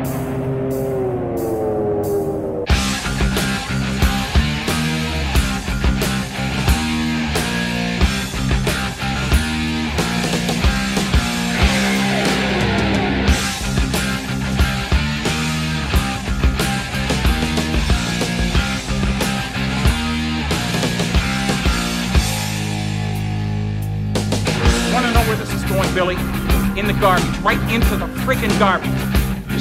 Want to know where this is going, Billy? In the garbage, right into the friggin' garbage.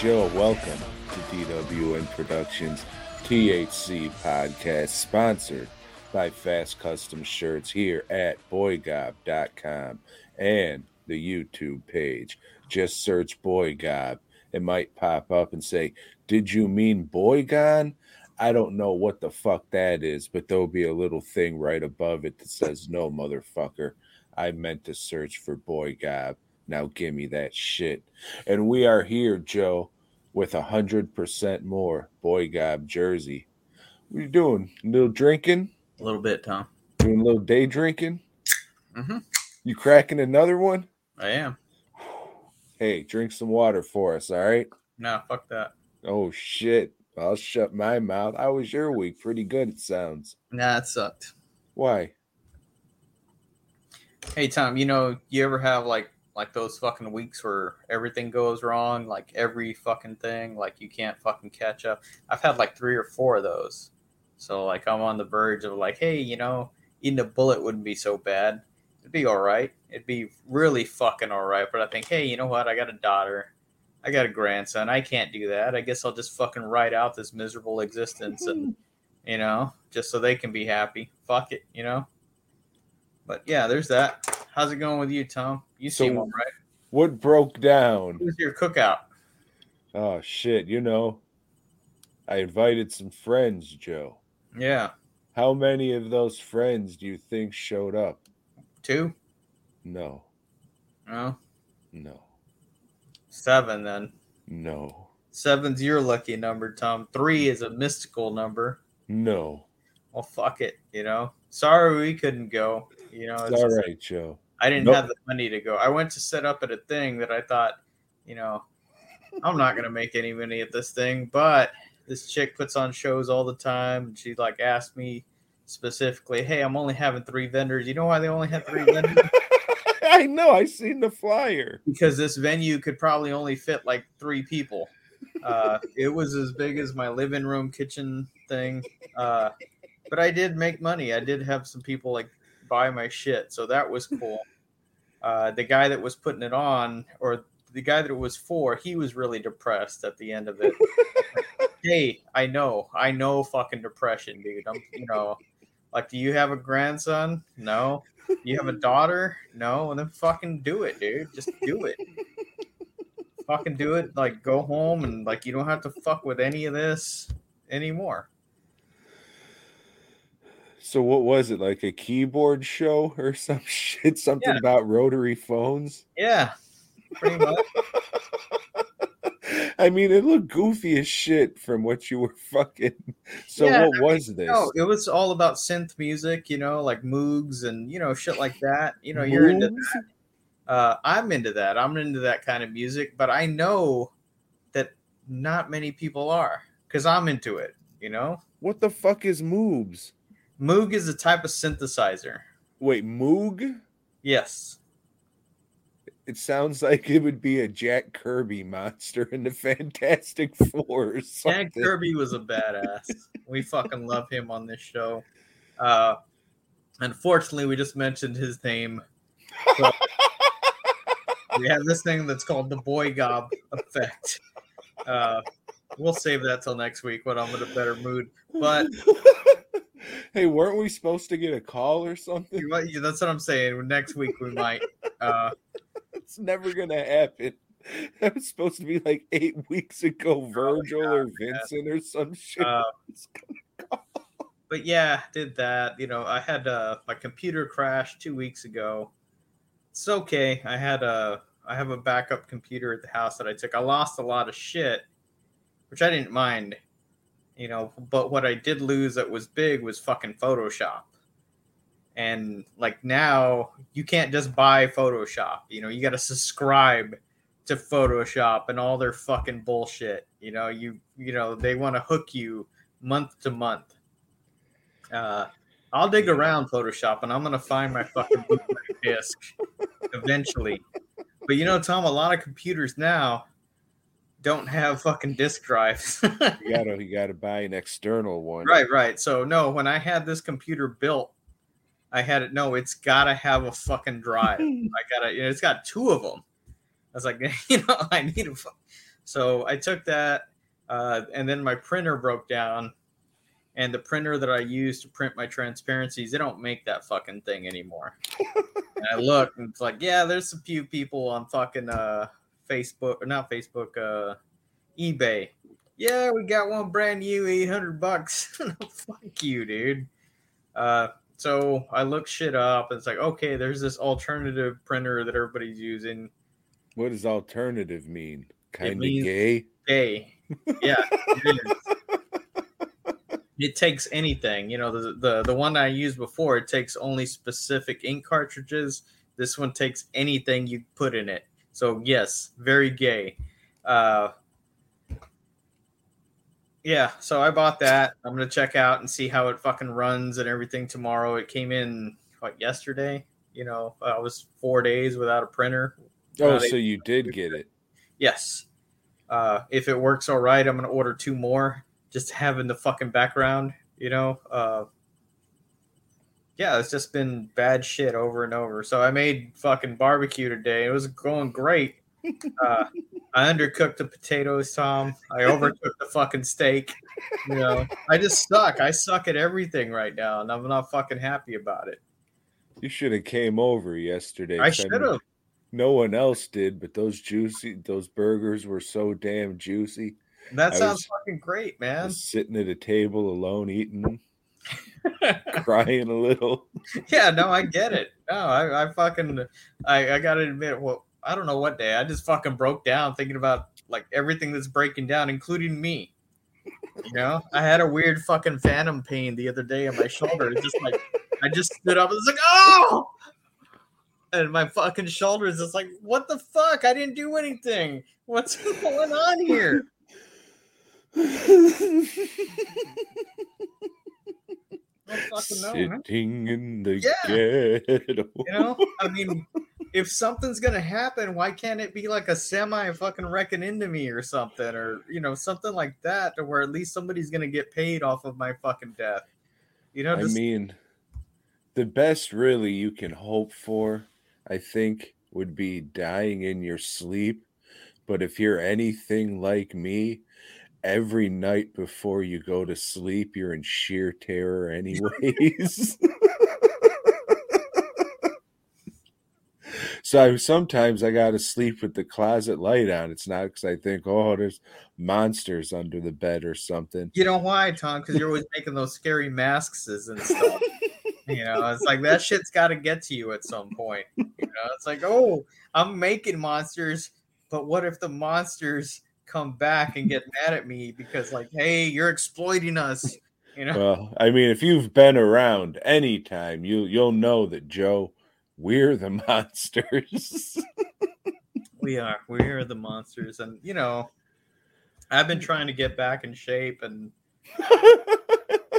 Joe, welcome to DWN Productions THC podcast, sponsored by Fast Custom Shirts here at boygob.com and the YouTube page. Just search Boygob. It might pop up and say, Did you mean Boygon? I don't know what the fuck that is, but there'll be a little thing right above it that says, No, motherfucker. I meant to search for Boygob. Now give me that shit. And we are here, Joe, with a hundred percent more Boy Gob jersey. What are you doing? A little drinking? A little bit, Tom. Doing a little day drinking? Mm-hmm. You cracking another one? I am. Hey, drink some water for us, all right? Nah, fuck that. Oh shit. I'll shut my mouth. How was your week? Pretty good, it sounds. Nah, it sucked. Why? Hey, Tom. You know, you ever have like like those fucking weeks where everything goes wrong, like every fucking thing, like you can't fucking catch up. I've had like three or four of those. So like I'm on the verge of like, hey, you know, eating a bullet wouldn't be so bad. It'd be all right. It'd be really fucking all right. But I think, hey, you know what? I got a daughter. I got a grandson. I can't do that. I guess I'll just fucking write out this miserable existence and, you know, just so they can be happy. Fuck it, you know? But yeah, there's that. How's it going with you, Tom? You So- seem all right. What broke down? Who's your cookout? Oh shit, you know. I invited some friends, Joe. Yeah, How many of those friends do you think showed up? two? No, No, no, seven then. no, Seven's your lucky number, Tom. Three is a mystical number. no. Well, fuck it, you know. Sorry we couldn't go. You know, It's it's all Joe. I didn't Nope. have the money to go. I went to set up at a thing that I thought, you know, I'm not gonna make any money at this thing, but this chick puts on shows all the time. And she like asked me specifically, "Hey, I'm only having three vendors. You know why they only have three vendors? I know. I seen the flyer. because this venue could probably only fit like three people. Uh, it was as big as my living room kitchen thing. Uh, but I did make money. I did have some people like buy my shit, so that was cool. Uh, the guy that was putting it on, or the guy that it was for, he was really depressed at the end of it. hey, I know, I know, fucking depression, dude. I'm, you know, like, do you have a grandson? No. You have a daughter? No. And then fucking do it, dude. Just do it. fucking do it. Like, go home and like you don't have to fuck with any of this anymore. So what was it like a keyboard show or some shit? Something Yeah. about rotary phones? Yeah, pretty much. I mean, it looked goofy as shit from what you were fucking. So Yeah, what was this? No, it was all about synth music, you know, like Moogs and you know shit like that. You know, you're into Moves? uh, I'm into that. I'm into that kind of music, but I know that not many people are because I'm into it. You know, What the fuck is moves? Moog is a type of synthesizer. Wait, Moog? Yes. It sounds like it would be a Jack Kirby monster in the Fantastic Four. Jack Kirby was a badass. we fucking love him on this show. Uh, unfortunately, we just mentioned his name. So we have this thing that's called the Boy Gob effect. Uh, we'll save that till next week when I'm in a better mood. But hey, weren't we supposed to get a call or something? what- that's what I'm saying. Next week we might. Uh, It's never gonna happen. That was supposed to be like eight weeks ago, Virgil or Vincent or some shit. uh, but yeah, did that. You know, I had uh, my computer crash two weeks ago. It's okay. I had a I have a backup computer at the house that I took. I lost a lot of shit, which I didn't mind. You know, but what I did lose that was big was fucking Photoshop. And like now, you can't just buy Photoshop. You know, you got to subscribe to Photoshop and all their fucking bullshit. You know, you you know they want to hook you month to month. Uh, I'll dig around Photoshop and I'm gonna find my fucking disc eventually. But you know, Tom, a lot of computers now don't have fucking disk drives. you gotta you gotta buy an external one. right, right. So no, when I had this computer built, I had it. No, it's gotta have a fucking drive. I gotta. You know, it's got two of them. I was like, you know, I need a. fu- So I took that, uh, and then my printer broke down, and the printer that I use to print my transparencies, they don't make that fucking thing anymore. and I look, and it's like, yeah, there's a few people on fucking uh, Facebook or not Facebook, uh, eBay. Yeah, we got one brand new, eight hundred bucks. Fuck you, dude. Uh, so I look shit up. And it's like, okay, there's this alternative printer that everybody's using. What does alternative mean? Kind of gay. Gay. Yeah, it. It takes anything. You know, the, the the one I used before, it takes only specific ink cartridges. This one takes anything you put in it. So yes, very gay. Uh, yeah, so I bought that. I'm gonna check out and see how it fucking runs and everything tomorrow. It came in what yesterday. You know, I was four days without a printer. Oh, Uh, so you did get it. Yes. Uh, if it works all right, I'm gonna order two more just having the fucking background. You know. Uh, yeah, it's just been bad shit over and over. So I made fucking barbecue today. It was going great. Uh, I undercooked the potatoes, Tom. I overcooked the fucking steak. You know, I just suck. I suck at everything right now, and I'm not fucking happy about it. You should have came over yesterday. I 'cause should have. No one else did, but those juicy, those burgers were so damn juicy. That I sounds was- fucking great, man. sitting at a table alone eating them, crying a little. yeah, no, I get it. No, I, I fucking, I, I gotta admit, well, I don't know what day. I just fucking broke down thinking about like everything that's breaking down, including me. You know, I had a weird fucking phantom pain the other day in my shoulder. It's just like I just stood up and was like, oh, and my fucking shoulder is just like, what the fuck? I didn't do anything. What's going on here? I know. Sitting in the Yeah. ghetto. You know, I mean, if something's gonna happen, why can't it be like a semi fucking wrecking into me or something, or you know, something like that, to where at least somebody's gonna get paid off of my fucking death. You know, I mean, the best really you can hope for, I think, would be dying in your sleep. But if you're anything like me, every night before you go to sleep, you're in sheer terror, anyways. so I, sometimes I got to sleep with the closet light on. It's not because I think, oh, there's monsters under the bed or something. you know why, Tom? Because you're always making those scary masks and stuff. you know, it's like that shit's got to get to you at some point. You know, it's like, oh, I'm making monsters, but what if the monsters come back and get mad at me because, like, hey, you're exploiting us? You know, Well, I mean, if you've been around anytime, you you'll know that Joe, we're the monsters. we are, we are the monsters, and you know, I've been trying to get back in shape, and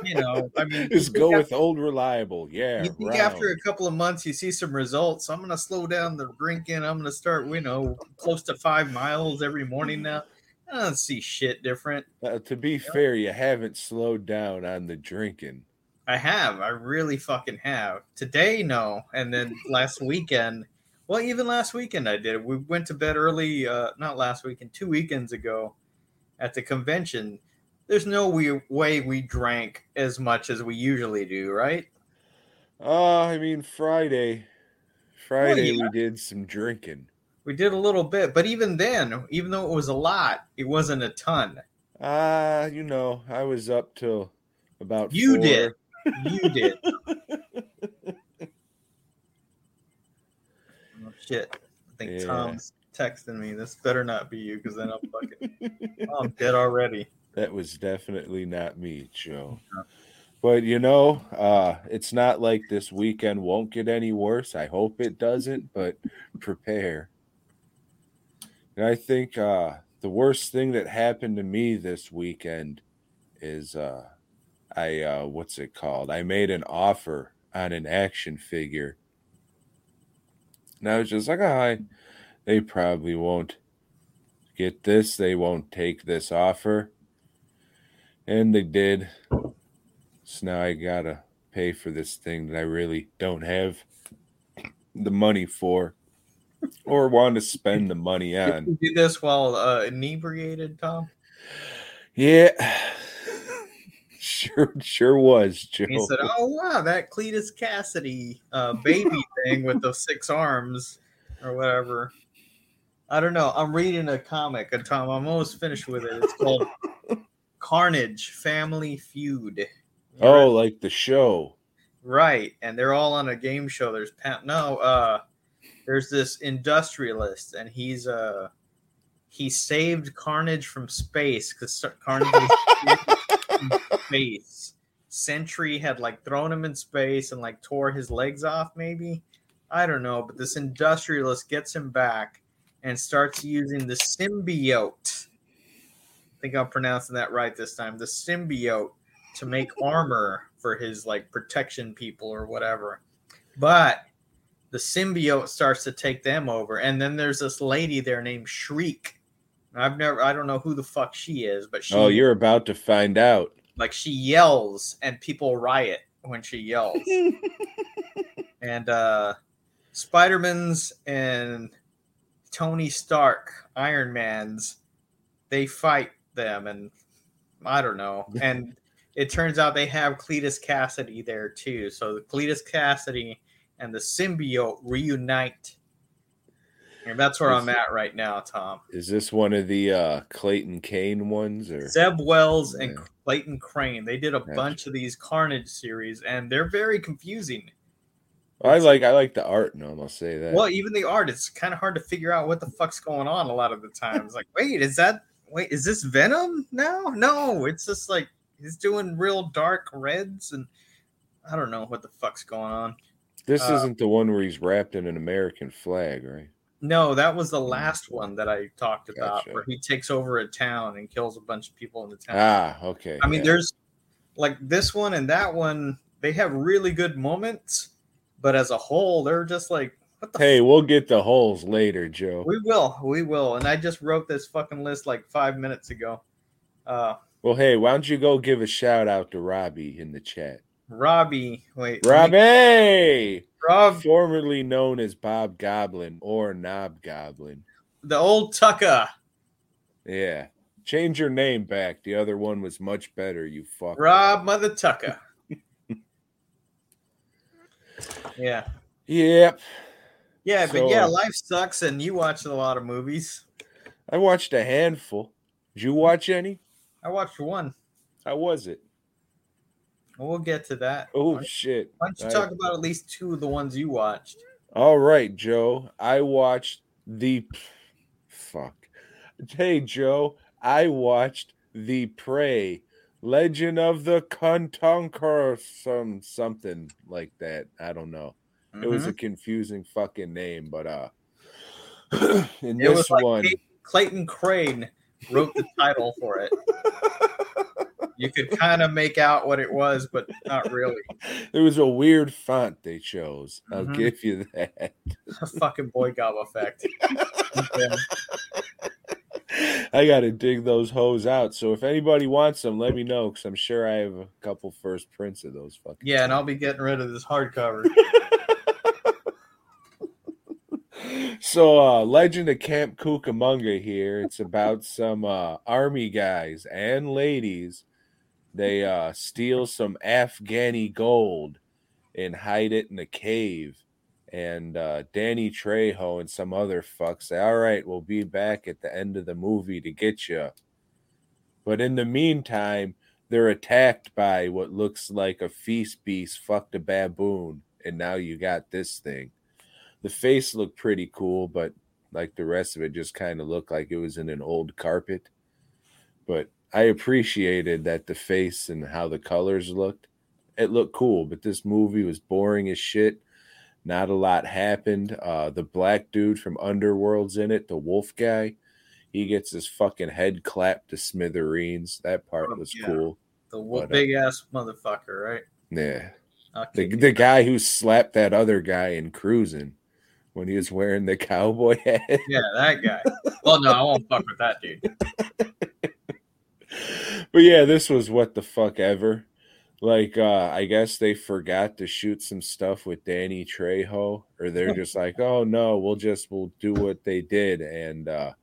you know, I mean, Just go think with old reliable. Yeah. You think after a couple of months you see some results? I'm gonna slow down the drinking. I'm gonna start, you know, close to five miles every morning now. I don't see shit different. Uh, to be fair, you haven't slowed down on the drinking. I have. I really fucking have. Today, no. And then last weekend, well, even last weekend I did. We went to bed early, uh, not last weekend, two weekends ago at the convention. There's no we, way we drank as much as we usually do, right? Uh, I mean, Friday. Friday yeah. we did some drinking. We did a little bit, but even then, even though it was a lot, it wasn't a ton. Uh, you know, I was up till about You four. did. You did. oh, shit. I think Yeah. Tom's texting me. This better not be you because then I'm fucking oh, I'm dead already. That was definitely not me, Joe. But you know, uh, it's not like this weekend won't get any worse. I hope it doesn't, but prepare. And I think uh, the worst thing that happened to me this weekend is uh, I uh, what's it called? I made an offer on an action figure. And I was just like, oh, they probably won't get this. They won't take this offer. And they did. So now I gotta pay for this thing that I really don't have the money for or want to spend the money on. You did this while uh, inebriated, Tom. Yeah. Sure sure was, Joe. He said, "Oh wow, that Cletus Cassidy uh, baby thing with the six arms or whatever." I don't know. I'm reading a comic, and Tom, I'm almost finished with it. It's called Carnage Family Feud. oh, like the show. Right, and they're all on a game show. There's Pat. No, uh, there's this industrialist, and he's uh, he saved Carnage from space because Carnage was in space. Sentry had like thrown him in space and like tore his legs off. Maybe I don't know, but this industrialist gets him back and starts using the symbiote. I think I'm pronouncing that right this time. The symbiote to make armor for his like protection people or whatever. But the symbiote starts to take them over, and then there's this lady there named Shriek. I've never, I don't know who the fuck she is, but she, Oh, you're about to find out. like, she yells, and people riot when she yells. and uh, Spider-Man's and Tony Stark, Iron Man's, they fight them, and I don't know, and it turns out they have Cletus Cassidy there too. So the Cletus Cassidy and the symbiote reunite. And that's where I'm at right now, Tom. Is this one of the uh Clayton Kane ones or Zeb Wells and Clayton Crain. They did a Gotcha. bunch of these Carnage series, and they're very confusing. I like I like the art in them, I'll say that. Well, even the art, it's kind of hard to figure out what the fuck's going on a lot of the times. like, wait, is that wait, is this Venom now? No, it's just like he's doing real dark reds and I don't know what the fuck's going on. This uh, isn't the one where he's wrapped in an American flag, right? No, that was the last one that I talked about Gotcha. where he takes over a town and kills a bunch of people in the town. Ah, okay. I mean, there's like this one and that one, they have really good moments, but as a whole, they're just like, what the Hey, we'll get the holes later, Joe. We will, we will. And I just wrote this fucking list like five minutes ago. Uh Well, hey, why don't you go give a shout out to Robbie in the chat? Robbie, wait, Robbie, Rob, formerly known as Bob Goblin or Knob Goblin. the old Tucker, Yeah, change your name back. The other one was much better. You fuck. Rob Mother Tucker. yeah, Yep. yeah, but yeah, uh, life sucks, and you watch a lot of movies. I watched a handful. Did you watch any? I watched one. How was it? We'll get to that. Oh why, shit! why don't you I- talk about at least two of the ones you watched? All right, Joe. I watched the fuck. Hey, Joe. I watched the Prey, Legend of the Contunker, some something like that. I don't know. It was a confusing fucking name, but uh, in It this like one, Clayton Crain wrote the title for it. You could kind of make out what it was, but not really. It was a weird font they chose. I'll Mhm. give you that. A fucking boy gob effect. Yeah. I gotta dig those hoes out. So if anybody wants them, let me know because I'm sure I have a couple first prints of those fucking. Yeah, and I'll be getting rid of this hardcover. So, uh, Legend of Camp Cucamonga here. It's about some uh, army guys and ladies. They uh, steal some Afghani gold and hide it in a cave. And uh, Danny Trejo and some other fucks say, All right, we'll be back at the end of the movie to get you. But in the meantime, they're attacked by what looks like a feast beast fucked a baboon. And now you got this thing the face looked pretty cool, but like the rest of it just kind of looked like it was in an old carpet. But I appreciated that the face and how the colors looked. It looked cool, but this movie was boring as shit. Not a lot happened. Uh, the black dude from Underworld's in it, the wolf guy. He gets his fucking head clapped to smithereens. That part Oh, was yeah. cool. The What a- big ass motherfucker, right? Yeah. Okay. The, the guy who slapped that other guy in cruising when he was wearing the cowboy hat. Yeah, that guy. Well, no, I won't fuck with that dude. but yeah, this was what the fuck ever. Like, uh, I guess they forgot to shoot some stuff with Danny Trejo, or they're just like, oh no, we'll just we'll do what they did, and uh,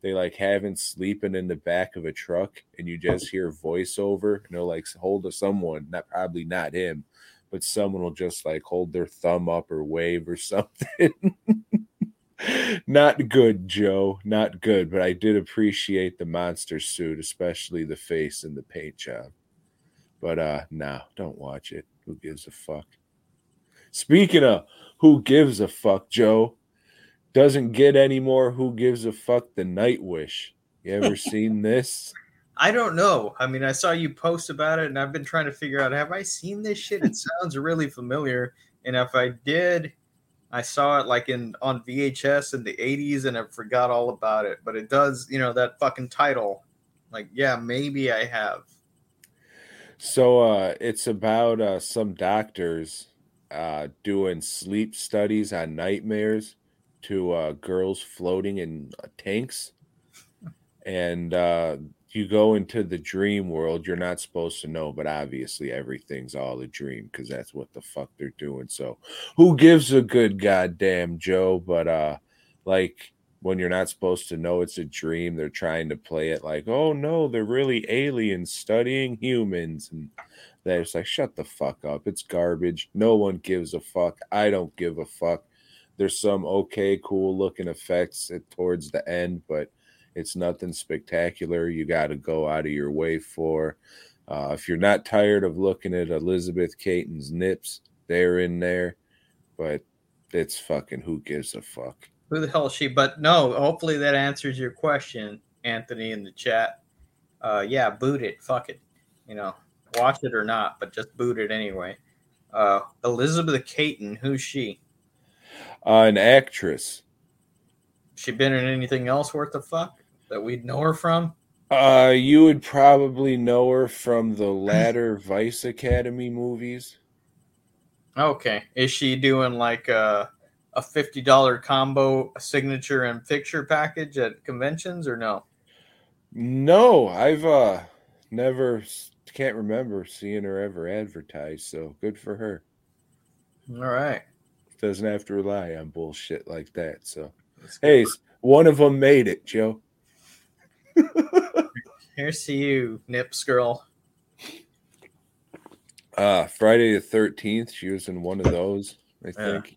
they like having sleeping in the back of a truck, and you just hear voiceover, you they'll like hold of someone, not probably not him, but someone will just like hold their thumb up or wave or something. Not good, Joe. Not good. But I did appreciate the monster suit, especially the face and the paint job. But uh no, don't watch it. Who gives a fuck? Speaking of who gives a fuck, Joe doesn't get any more who gives a fuck the Nightwish. You ever seen this? I don't know. I mean, I saw you post about it, and I've been trying to figure out have I seen this shit? It sounds really familiar, and if I did, I saw it like in on VHS in the '80s, and I forgot all about it. But it does, you know, that fucking title. Like, yeah, maybe I have. So uh it's about uh some doctors uh doing sleep studies on nightmares to uh girls floating in uh, tanks. And uh you go into the dream world, you're not supposed to know, but obviously everything's all a dream because that's what the fuck they're doing. So who gives a good goddamn Joe? But uh like when you're not supposed to know it's a dream, they're trying to play it like, oh no, they're really aliens studying humans. And they're just like, shut the fuck up. It's garbage. No one gives a fuck. I don't give a fuck. There's some okay, cool looking effects towards the end, but it's nothing spectacular. You got to go out of your way for. Uh, if you're not tired of looking at Elizabeth Kaitan's nips, they're in there, but it's fucking who gives a fuck. Who the hell is she? But no, hopefully that answers your question, Anthony, in the chat. Uh, yeah, boot it. Fuck it. You know, watch it or not, but just boot it anyway. Uh, Elizabeth Kaitan, who's she? Uh, an actress. She been in anything else worth a fuck that we'd know her from? Uh, you would probably know her from the latter Vice Academy movies. Okay. Is she doing like a, a $50 combo signature and picture package at conventions or no? No, I've uh never can't remember seeing her ever advertised. So good for her. All right. Doesn't have to rely on bullshit like that. So hey, one of them made it, Joe. Here's to you, Nips girl. Uh Friday the thirteenth. She was in one of those. I Yeah. think.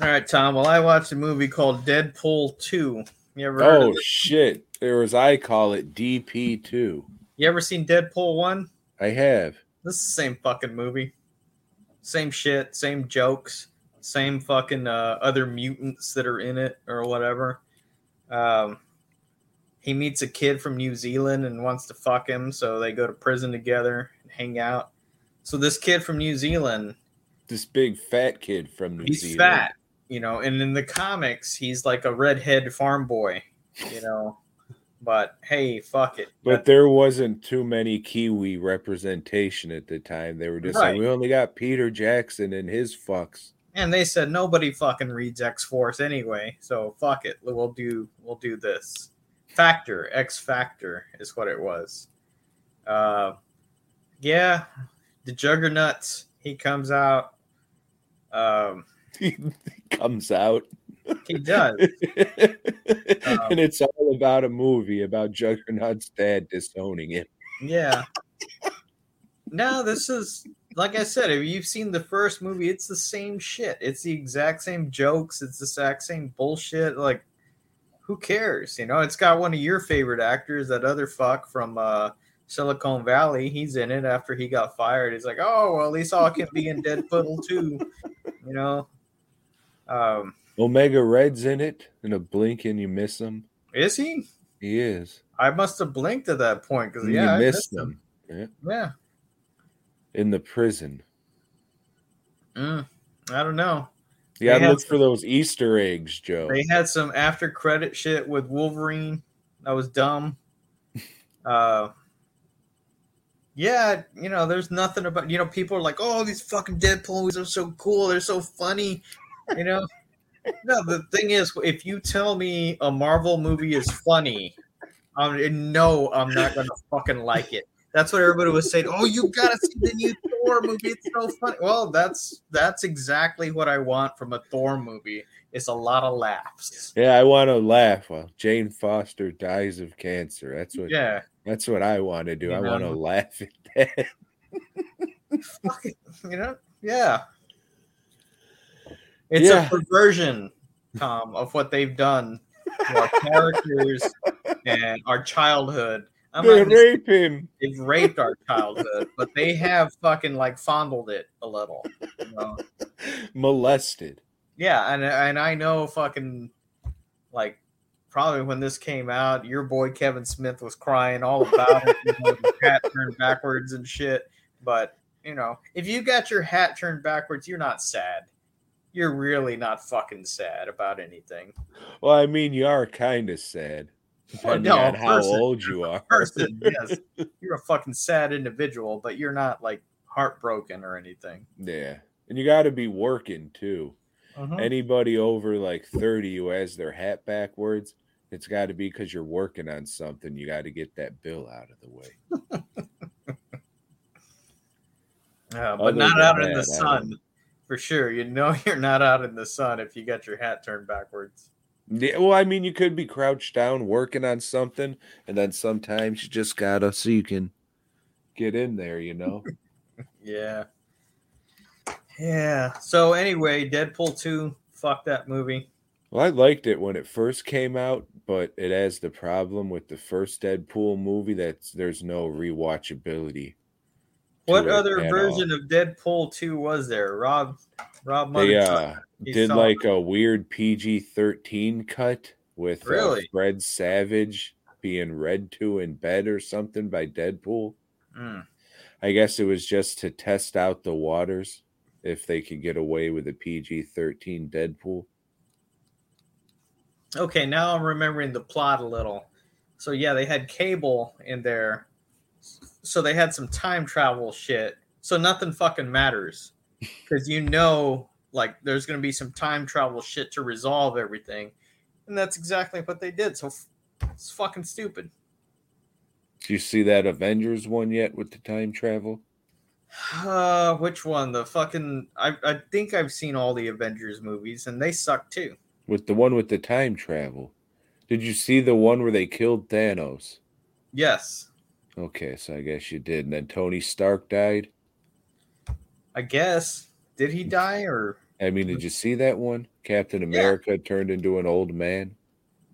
All right, Tom. Well, I watched a movie called Deadpool 2. You ever heard of Oh shit! There was I call it DP two. You ever seen Deadpool 1? I have. This is the same fucking movie. Same shit, same jokes, same fucking uh, other mutants that are in it or whatever. Um, he meets a kid from New Zealand and wants to fuck him, so they go to prison together and hang out. So this kid from New Zealand, This big fat kid from New he's Zealand. He's fat, you know, and in the comics, he's like a redhead farm boy, you know. But hey, fuck it. But there wasn't too many Kiwi representation at the time. They were just Right. like, we only got Peter Jackson and his fucks. and they said nobody fucking reads X Force anyway, so fuck it. We'll do we'll do this. Factor X Factor is what it was. Uh, yeah, the Juggernauts. He comes out. Um, he comes out. he does. and it's all about a movie about Juggernaut's dad disowning him. Yeah. No, this is like I said. If you've seen the first movie, it's the same shit. It's the exact same jokes. It's the exact same bullshit. Like, who cares? You know, it's got one of your favorite actors, that other fuck from uh, Silicon Valley. He's in it after he got fired. He's like, oh well, at least I can be in Deadpool too. You know. Um, Omega Red's in it. In a blink and you miss him. is he? He is. I must have blinked at that point because And yeah, I you missed missed him. him Yeah. in the prison. Mm, I don't know. You gotta They had look for those Easter eggs, Joe. They had some after credit shit with Wolverine. That was dumb. Uh, yeah, you know, there's nothing about you know people are like, oh, these fucking Deadpool movies are so cool, they're so funny, you know. no, the thing is, if you tell me a Marvel movie is funny, I'm no, I'm not gonna fucking like it. That's what everybody was saying. Oh, you gotta see the new Thor movie. It's so funny. Well, that's that's exactly what I want from a Thor movie. It's a lot of laughs. Yeah, I want to laugh while Jane Foster dies of cancer. That's what. Yeah. That's what I want to do. You I want to laugh at that. Fuck it, you know, yeah. It's Yeah. a perversion, Tom, of what they've done to our characters and our childhood. I'm They rape him. they've raped our childhood, but they have fucking like fondled it a little. You know? Molested. Yeah, and and I know fucking like probably when this came out, your boy Kevin Smith was crying all about it, you know, the hat turned backwards and shit. But you know, if you got your hat turned backwards, you're not sad. You're really not fucking sad about anything. Well, I mean, you are kind of sad, depending no, on how person- old you are. Person, yes, you're a fucking sad individual, but you're not like heartbroken or anything. Yeah, and you got to be working too. Mhm. Anybody over like thirty who has their hat backwards, it's got to be because you're working on something. You got to get that bill out of the way. Uh, but Other not out in the sun. For sure. You know you're not out in the sun if you got your hat turned backwards. Yeah, well, I mean, you could be crouched down working on something, and then sometimes you just gotta so you can get in there. You know. Yeah. Yeah. So anyway, Deadpool 2, fuck that movie. Well, I liked it when it first came out, but it has the problem with the first Deadpool movie that there's no rewatchability. What other at version of Deadpool 2 was there? Rob Rob all. They uh, did saw like a weird PG 13 cut with uh, Really? Fred Savage being read to in bed or something by Deadpool. Mm. I guess it was just to test out the waters if they could get away with a PG 13 Deadpool. Okay, now I'm remembering the plot a little. So yeah, they had cable in there. So they had some time travel shit. So nothing fucking matters. Cuz you know like there's going to be some time travel shit to resolve everything. And that's exactly what they did. So f- it's fucking stupid. Do you see that Avengers one yet with the time travel? Uh, which one? The fucking I I think I've seen all the Avengers movies and they suck too. With the one with the time travel. Did you see the one where they killed Thanos? Yes. Okay, so I guess you did. And then Tony Stark died. I guess. Did he die or I mean, did you see that one? Captain America turned into an old man,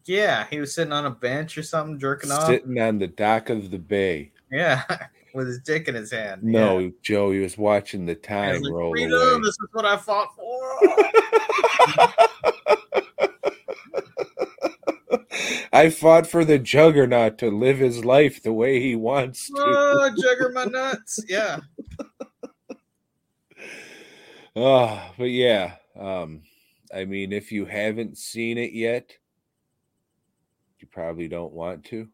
Yeah, he was sitting on a bench or something jerking off. sitting on the dock of the bay. Yeah, with his dick in his hand. No, Yeah. Joe, he was watching the time like, roll Freedom, away. this is what I fought for. I fought for the Juggernaut to live his life the way he wants to. oh, jugger my nuts. Yeah. Oh, but yeah. Um, I mean, if you haven't seen it yet, you probably don't want to.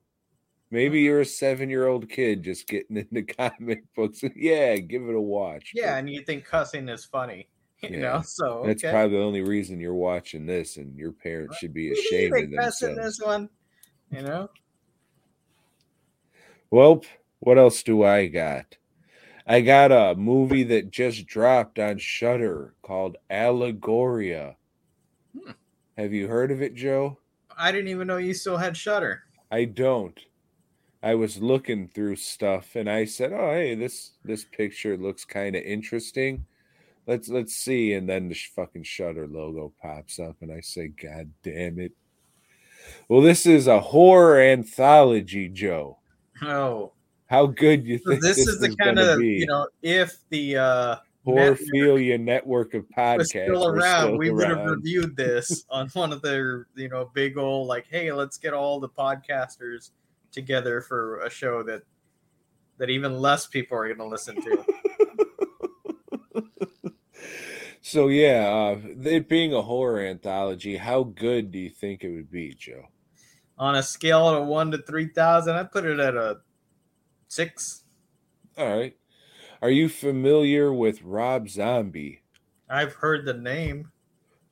Maybe you're a seven year old kid just getting into comic books. yeah, give it a watch. Yeah, but and you think cussing is funny, you Yeah, know? So That's okay. probably the only reason you're watching this, and your parents should be ashamed of themselves. this one, you know? Well, what else do I got? I got a movie that just dropped on Shudder called Allegoria. Hmm. Have you heard of it, Joe? I didn't even know you still had Shudder. I don't. I was looking through stuff and I said, "Oh, hey, this this picture looks kind of interesting. Let's let's see." And then the sh- fucking Shudder logo pops up and I say, "God damn it." Well, this is a horror anthology, Joe. Oh, How good you so think this, is the kind of be? you know if the uh Horrorphilia network of was podcasts still around, still we would have reviewed this on one of their you know big old like, hey, let's get all the podcasters together for a show that that even less people are going to listen to. So yeah, uh, it being a horror anthology, how good do you think it would be, Joe? on a scale of one to three thousand, I put it at a six. All right. Are you familiar with Rob Zombie? I've heard the name.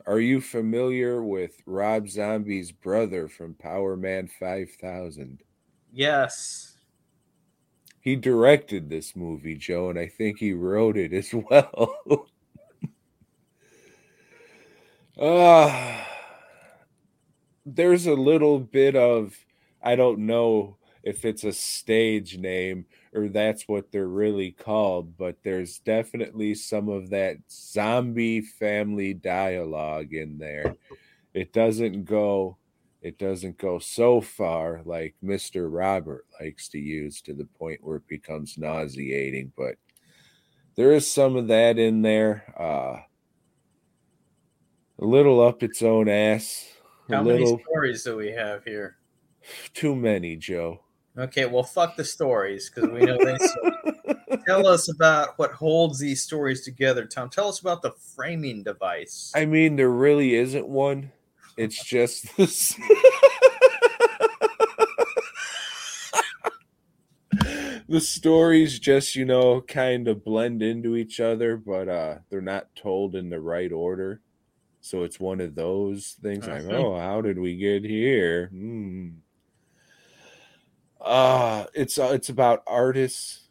Are you familiar with Rob Zombie's brother from Powerman 5000? Yes. He directed this movie, Joe, and I think he wrote it as well. uh, there's a little bit of, I don't know if it's a stage name or that's what they're really called, but there's definitely some of that zombie family dialogue in there. It doesn't go it doesn't go so far like Mr. Robert likes to use to the point where it becomes nauseating, but there is some of that in there. Uh a little up its own ass. A How little many stories do we have here? too many, Joe. Okay, well, fuck the stories because we know they. Tell us about what holds these stories together, Tom. Tell us about the framing device. I mean, there really isn't one. It's just this. the stories just, you know, kind of blend into each other, but uh they're not told in the right order. So it's one of those things like, oh, how did we get here? Hmm. Uh it's uh, it's about artists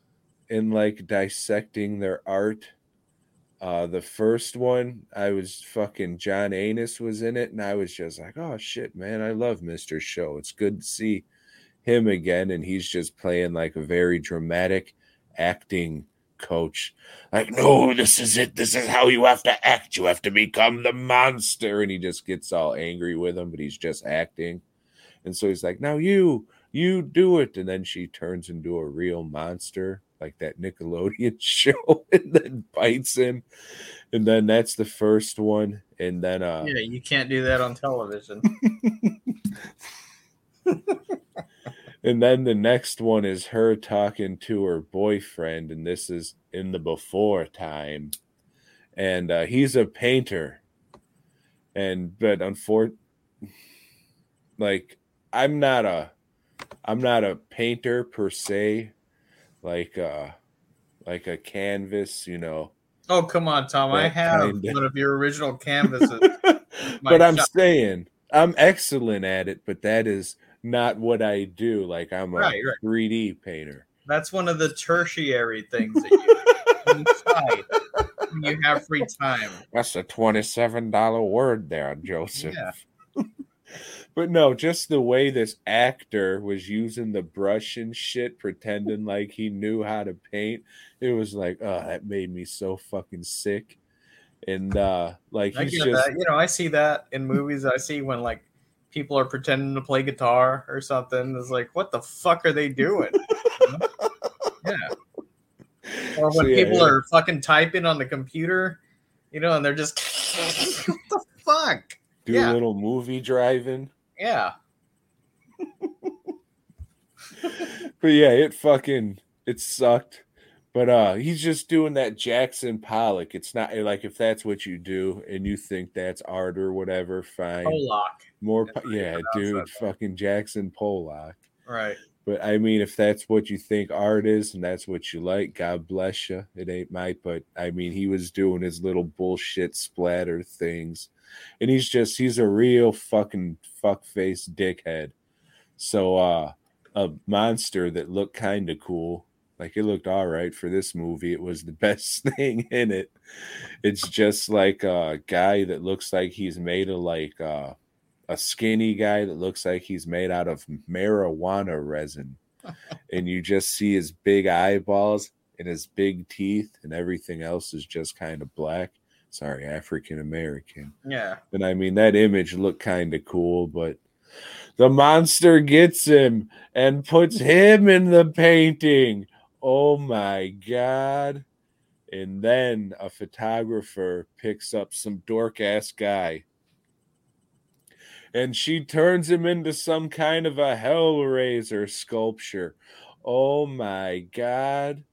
and like dissecting their art. Uh the first one, I was fucking John Ennis was in it, and I was just like, oh shit, man, I love Mr. Show. It's good to see him again, and he's just playing like a very dramatic acting coach. Like, no, this is it. This is how you have to act. You have to become the monster. And he just gets all angry with him, but he's just acting. And so he's like, now you, you do it. And then she turns into a real monster, like that Nickelodeon show, and then bites him. And then that's the first one. And then, uh, yeah, you can't do that on television. And then the next one is her talking to her boyfriend, and this is in the before time. And uh, he's a painter. And but unfortunately, like I'm not a I'm not a painter per se, like uh like a canvas, you know. oh, come on, Tom. I have kinda- one of your original canvases. But I'm shop. saying I'm excellent at it, but that is not what I do. Like I'm a Right, right. 3D painter. That's one of the tertiary things that you, when you have free time. That's a twenty-seven dollar word there, Joseph. Yeah. but no, just the way this actor was using the brush and shit, pretending like he knew how to paint. It was like, oh, that made me so fucking sick. And uh like I he's get just that. You know, I see that in movies. I see when like people are pretending to play guitar or something. It's like, what the fuck are they doing? yeah. Or when So, yeah, people yeah. are fucking typing on the computer, you know, and they're just what the fuck? do yeah. a little movie driving. Yeah. But yeah, it fucking it sucked. But uh he's just doing that Jackson Pollock. It's not like if that's what you do and you think that's art or whatever, fine. Pollock. More po- yeah, dude, fucking Jackson Pollock. Right. But I mean, if that's what you think art is and that's what you like, God bless you. It ain't my, but I mean, he was doing his little bullshit splatter things. And he's just, he's a real fucking fuck face dickhead. So, uh, a monster that looked kind of cool. Like it looked all right for this movie. It was the best thing in it. It's just like a guy that looks like he's made of like, uh, a skinny guy that looks like he's made out of marijuana resin. and you just see his big eyeballs and his big teeth, and everything else is just kind of black. Sorry, African American. Yeah. And I mean, that image looked kind of cool, but the monster gets him and puts him in the painting. Oh my God. And then a photographer picks up some dork ass guy and she turns him into some kind of a hellraiser sculpture. Oh my god.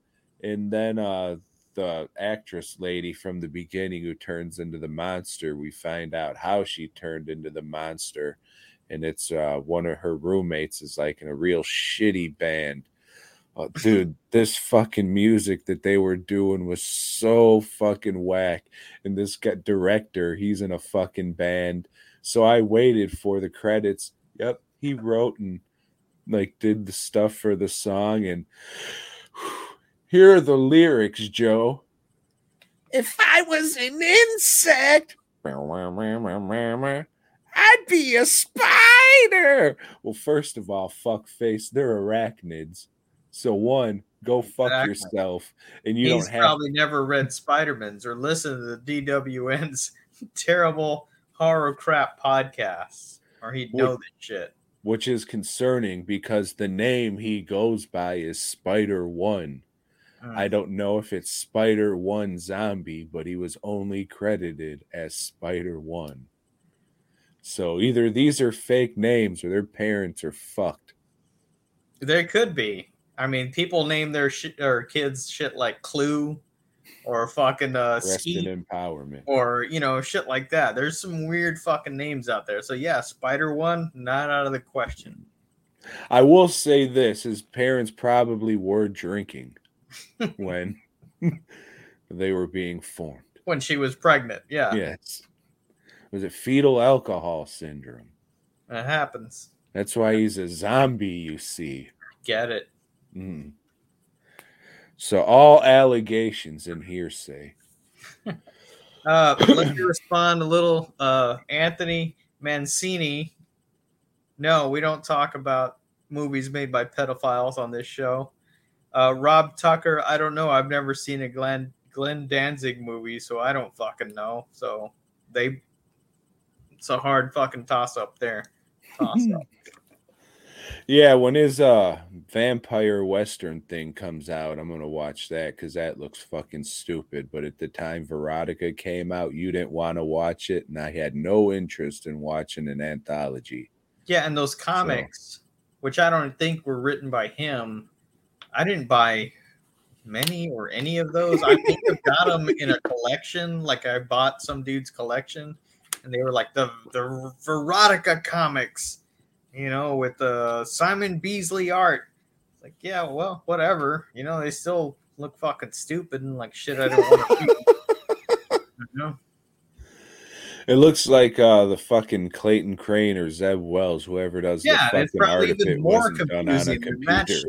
And then uh the actress lady from the beginning who turns into the monster, we find out how she turned into the monster. And it's uh one of her roommates is like in a real shitty band. Oh, dude, this fucking music that they were doing was so fucking whack. And this guy, director, he's in a fucking band so I waited for the credits. Yep, he wrote and like did the stuff for the song and here are the lyrics, Joe. If I was an insect, I'd be a spider. Well, first of all, fuck face, they're arachnids. So one, go fuck Exactly. yourself, and you He's don't have probably never read Spider-Man's or listened to the DWN's terrible horror crap podcasts, or he'd know Would- this shit. which is concerning because the name he goes by is Spider One. Mm. I don't know if it's Spider One Zombie, but he was only credited as Spider One. So either these are fake names or their parents are fucked. There could be. I mean, people name their shit or kids shit like Clue, or fucking uh, empowerment. or you know shit like that. There's some weird fucking names out there. So yeah, Spider One, not out of the question. I will say this: his parents probably were drinking when they were being formed. When she was pregnant, yeah, Yes. Was it fetal alcohol syndrome? it happens. That's why he's a zombie, you see. Get it? Mm. So all allegations and hearsay. Uh, let me respond a little. Uh, Anthony Mancini. No, we don't talk about movies made by pedophiles on this show. Uh, Rob Tucker. I don't know. I've never seen a Glenn Glenn Danzig movie, so I don't fucking know. So they, it's a hard fucking toss up there. Toss up. Yeah, when his uh vampire western thing comes out, I'm gonna watch that because that looks fucking stupid. But at the time Verotika came out, you didn't want to watch it, and I had no interest in watching an anthology. Yeah, and those comics, which I don't think were written by him, I didn't buy many or any of those. I think I got them in a collection. Like I bought some dude's collection, and they were like the the Veronica comics, you know, with the Simon Bisley art. It's like, yeah, well, whatever. You know, they still look fucking stupid and like shit. I don't want to. You know? It looks like uh the fucking Clayton Crain or Zeb Wells, whoever does Yeah, the it's fucking art probably even it more wasn't done on a confusing than that shit.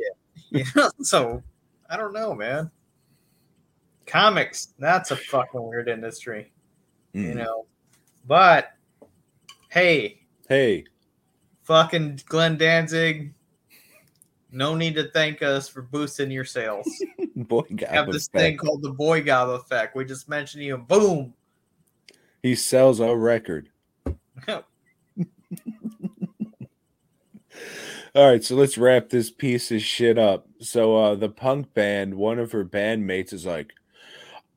You know, so I don't know, man. Comics, that's a fucking weird industry, you Mm. know. But hey, Hey, fucking Glenn Danzig, no need to thank us for boosting your sales. boy, We have this thing called the BOYGOB effect. We just mentioned you, boom. he sells a record. All right, so let's wrap this piece of shit up. So uh the punk band, one of her bandmates is like,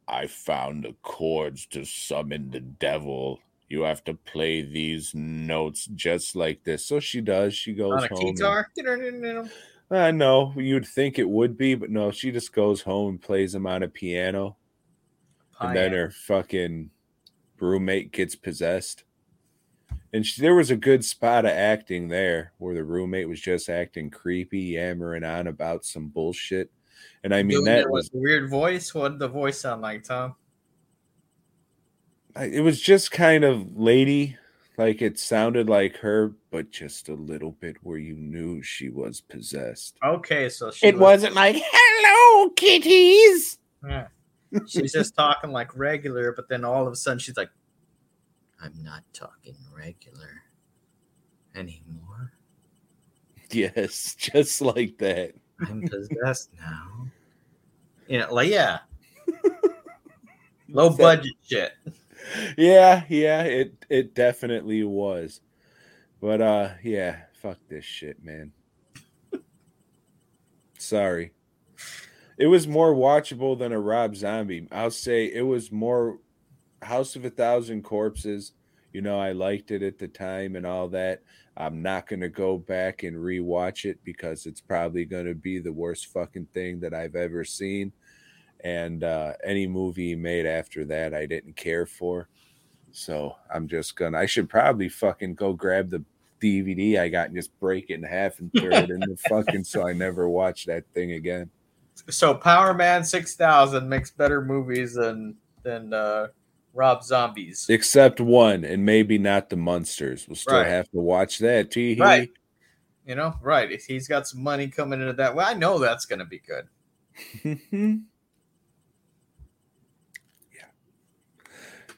I found the chords to summon the devil. You have to play these notes just like this. So she does. She goes On a home. and-. I know you'd think it would be, but no, she just goes home and plays them on a piano, and then her fucking roommate gets possessed, And she, there was a good spot of acting there where the roommate was just acting creepy, yammering on about some bullshit. And I mean, Doing that was, a weird voice. What did the voice sound like, Tom? I- it was just kind of lady, like it sounded like her, but just a little bit where you knew she was possessed. Okay, so she It wasn't like, hello, kitties. Yeah. She's just talking like regular, but then all of a sudden she's like, I'm not talking regular anymore. Yes, just like that. I'm possessed now. Yeah, like, yeah. Low budget shit. Yeah, yeah, it it definitely was. But uh yeah, fuck this shit, man. Sorry. It was more watchable than a Rob Zombie. I'll say it was more House of a Thousand Corpses. You know, I liked it at the time and all that. I'm not going to go back and rewatch it because it's probably going to be the worst fucking thing that I've ever seen. And uh, any movie made after that, I didn't care for. So I'm just gonna. I should probably fucking go grab the DVD I got and just break it in half and throw it in the fucking so I never watch that thing again. So Power Man six thousand makes better movies than than uh Rob Zombies. Except one, and maybe not the Munsters. We'll still Right. have to watch that. Tee Right. You know, right. If he's got some money coming into that, well, I know that's gonna be good. yeah.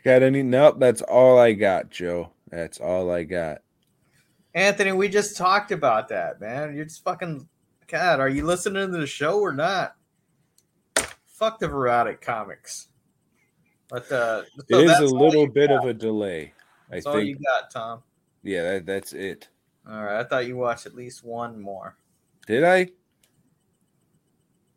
Got any? Nope. That's all I got, Joe. That's all I got. Anthony, we just talked about that, man. You're just fucking God, are you listening to the show or not? Fuck the erotic comics. But uh so It is a little bit got. of a delay. I That's all you got, Tom. Yeah, that, that's it. All right, I thought you watched at least one more. Did I?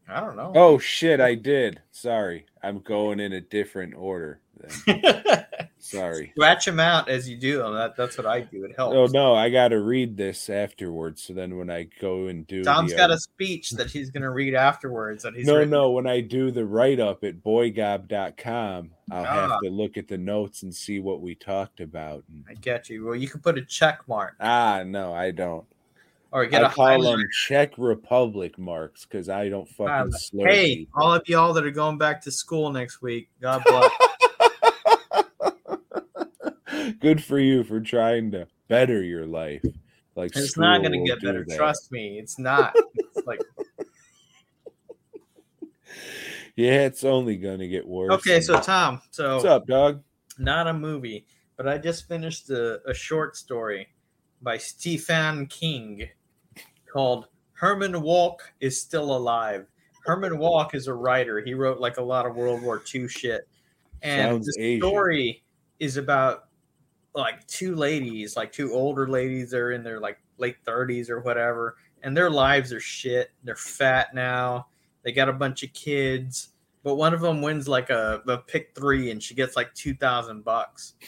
I don't know. Oh shit, I did. Sorry. I'm going in a different order. Sorry. Scratch them out as you do them. That, that's what I do. It helps. Oh no, I got to read this afterwards. So then when I go and do Tom's the, got a speech that he's going to read afterwards. That he's no, written. no. When I do the write up at boygob.com, I'll Ah. have to look at the notes and see what we talked about. And- I get you. Well, you can put a check mark ah, no, I don't. or get I a call highlight. them Czech Republic marks because I don't fucking. Hey, all of y'all that are going back to school next week, God bless. Good for you for trying to better your life. Like it's not going to get better. that. Trust me, it's not. It's like Yeah, it's only gonna get worse. okay. So Tom, so what's up, dog? not a movie, but I just finished a, a short story by Stephen King called Herman Wouk is Still Alive. Herman Wouk is a writer. He wrote like a lot of World War II shit. And Sounds the Asian. story is about like two ladies, like two older ladies. They're in their like late 30s or whatever, and their lives are shit. They're fat now. They got a bunch of kids, but one of them wins like a, a pick three, and she gets like two thousand bucks.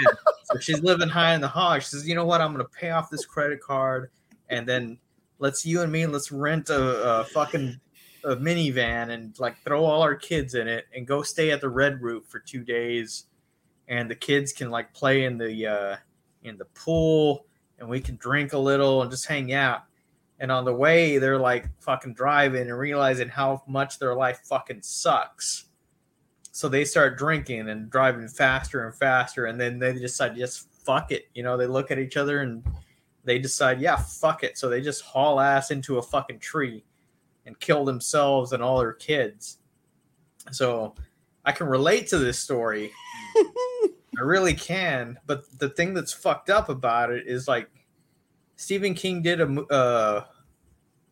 Yeah. So she's living high in the hog. She says, "You know what? I'm going to pay off this credit card, and then let's you and me let's rent a, a fucking a minivan and like throw all our kids in it and go stay at the Red Roof for two days, and the kids can like play in the uh, in the pool, and we can drink a little and just hang out." And on the way, they're like fucking driving and realizing how much their life fucking sucks. So they start drinking and driving faster and faster, and then they decide just fuck it. You know, they look at each other and they decide, yeah, fuck it. So they just haul ass into a fucking tree and kill themselves and all their kids. So I can relate to this story. I really can. But the thing that's fucked up about it is like Stephen King did a uh,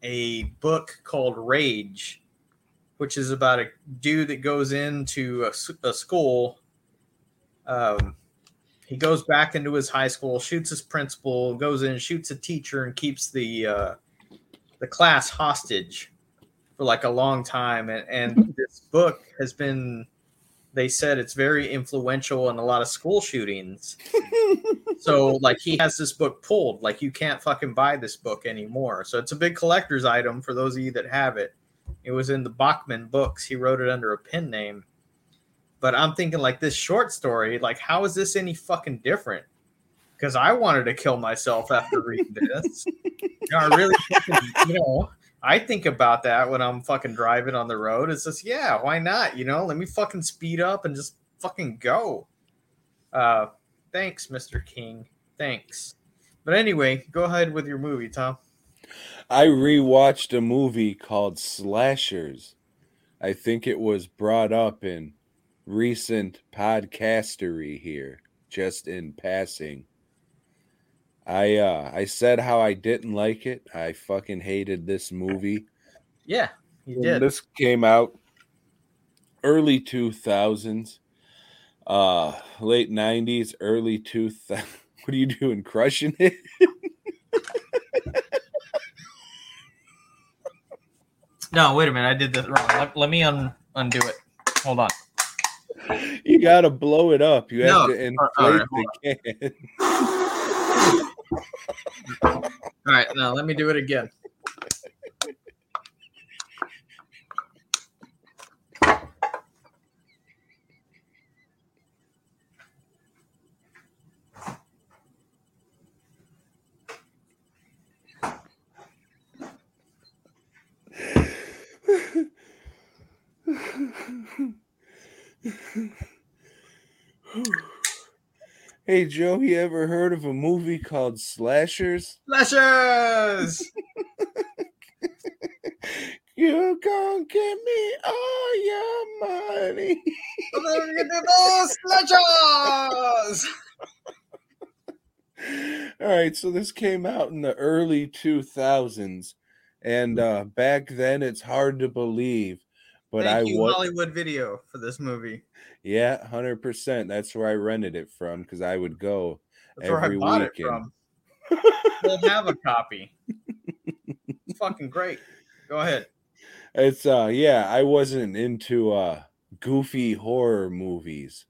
a book called Rage, which is about a dude that goes into a school. Um, he goes back into his high school, shoots his principal, goes in, shoots a teacher, and keeps the uh, the class hostage for like a long time. And, and this book has been, they said it's very influential in a lot of school shootings. so like he has this book pulled, like you can't fucking buy this book anymore. So it's a big collector's item for those of you that have it. It was in the Bachman books. He wrote it under a pen name. But I'm thinking like this short story, like how is this any fucking different? because I wanted to kill myself after reading this. you know, I really, you know, I think about that when I'm fucking driving on the road. It's just, yeah, why not? You know, let me fucking speed up and just fucking go. Uh, thanks, Mr. King. Thanks. But anyway, go ahead with your movie, Tom. I rewatched a movie called Slashers. I think it was brought up in recent podcastery here, just in passing. I uh I said how I didn't like it. I fucking hated this movie. Yeah, you did. This came out early 2000s, uh late 90s, early 2000s. What are you doing? Crushing it? No, wait a minute. I did this wrong. Let, let me un, undo it. Hold on. You got to blow it up. You have to all right, inflate the can. All right, now let me do it again. Hey Joe, you ever heard of a movie called Slashers? Slashers. You gonna give me all your money. Lashes! All right, so this came out in the early 2000s, and uh, back then it's hard to believe, but Thank I you, was Hollywood Video, for this movie. yeah, hundred percent. That's where I rented it from because I would go. That's where I Every bought weekend. it from. We'll have a copy. It's fucking great. Go ahead. It's uh, yeah, I wasn't into uh goofy horror movies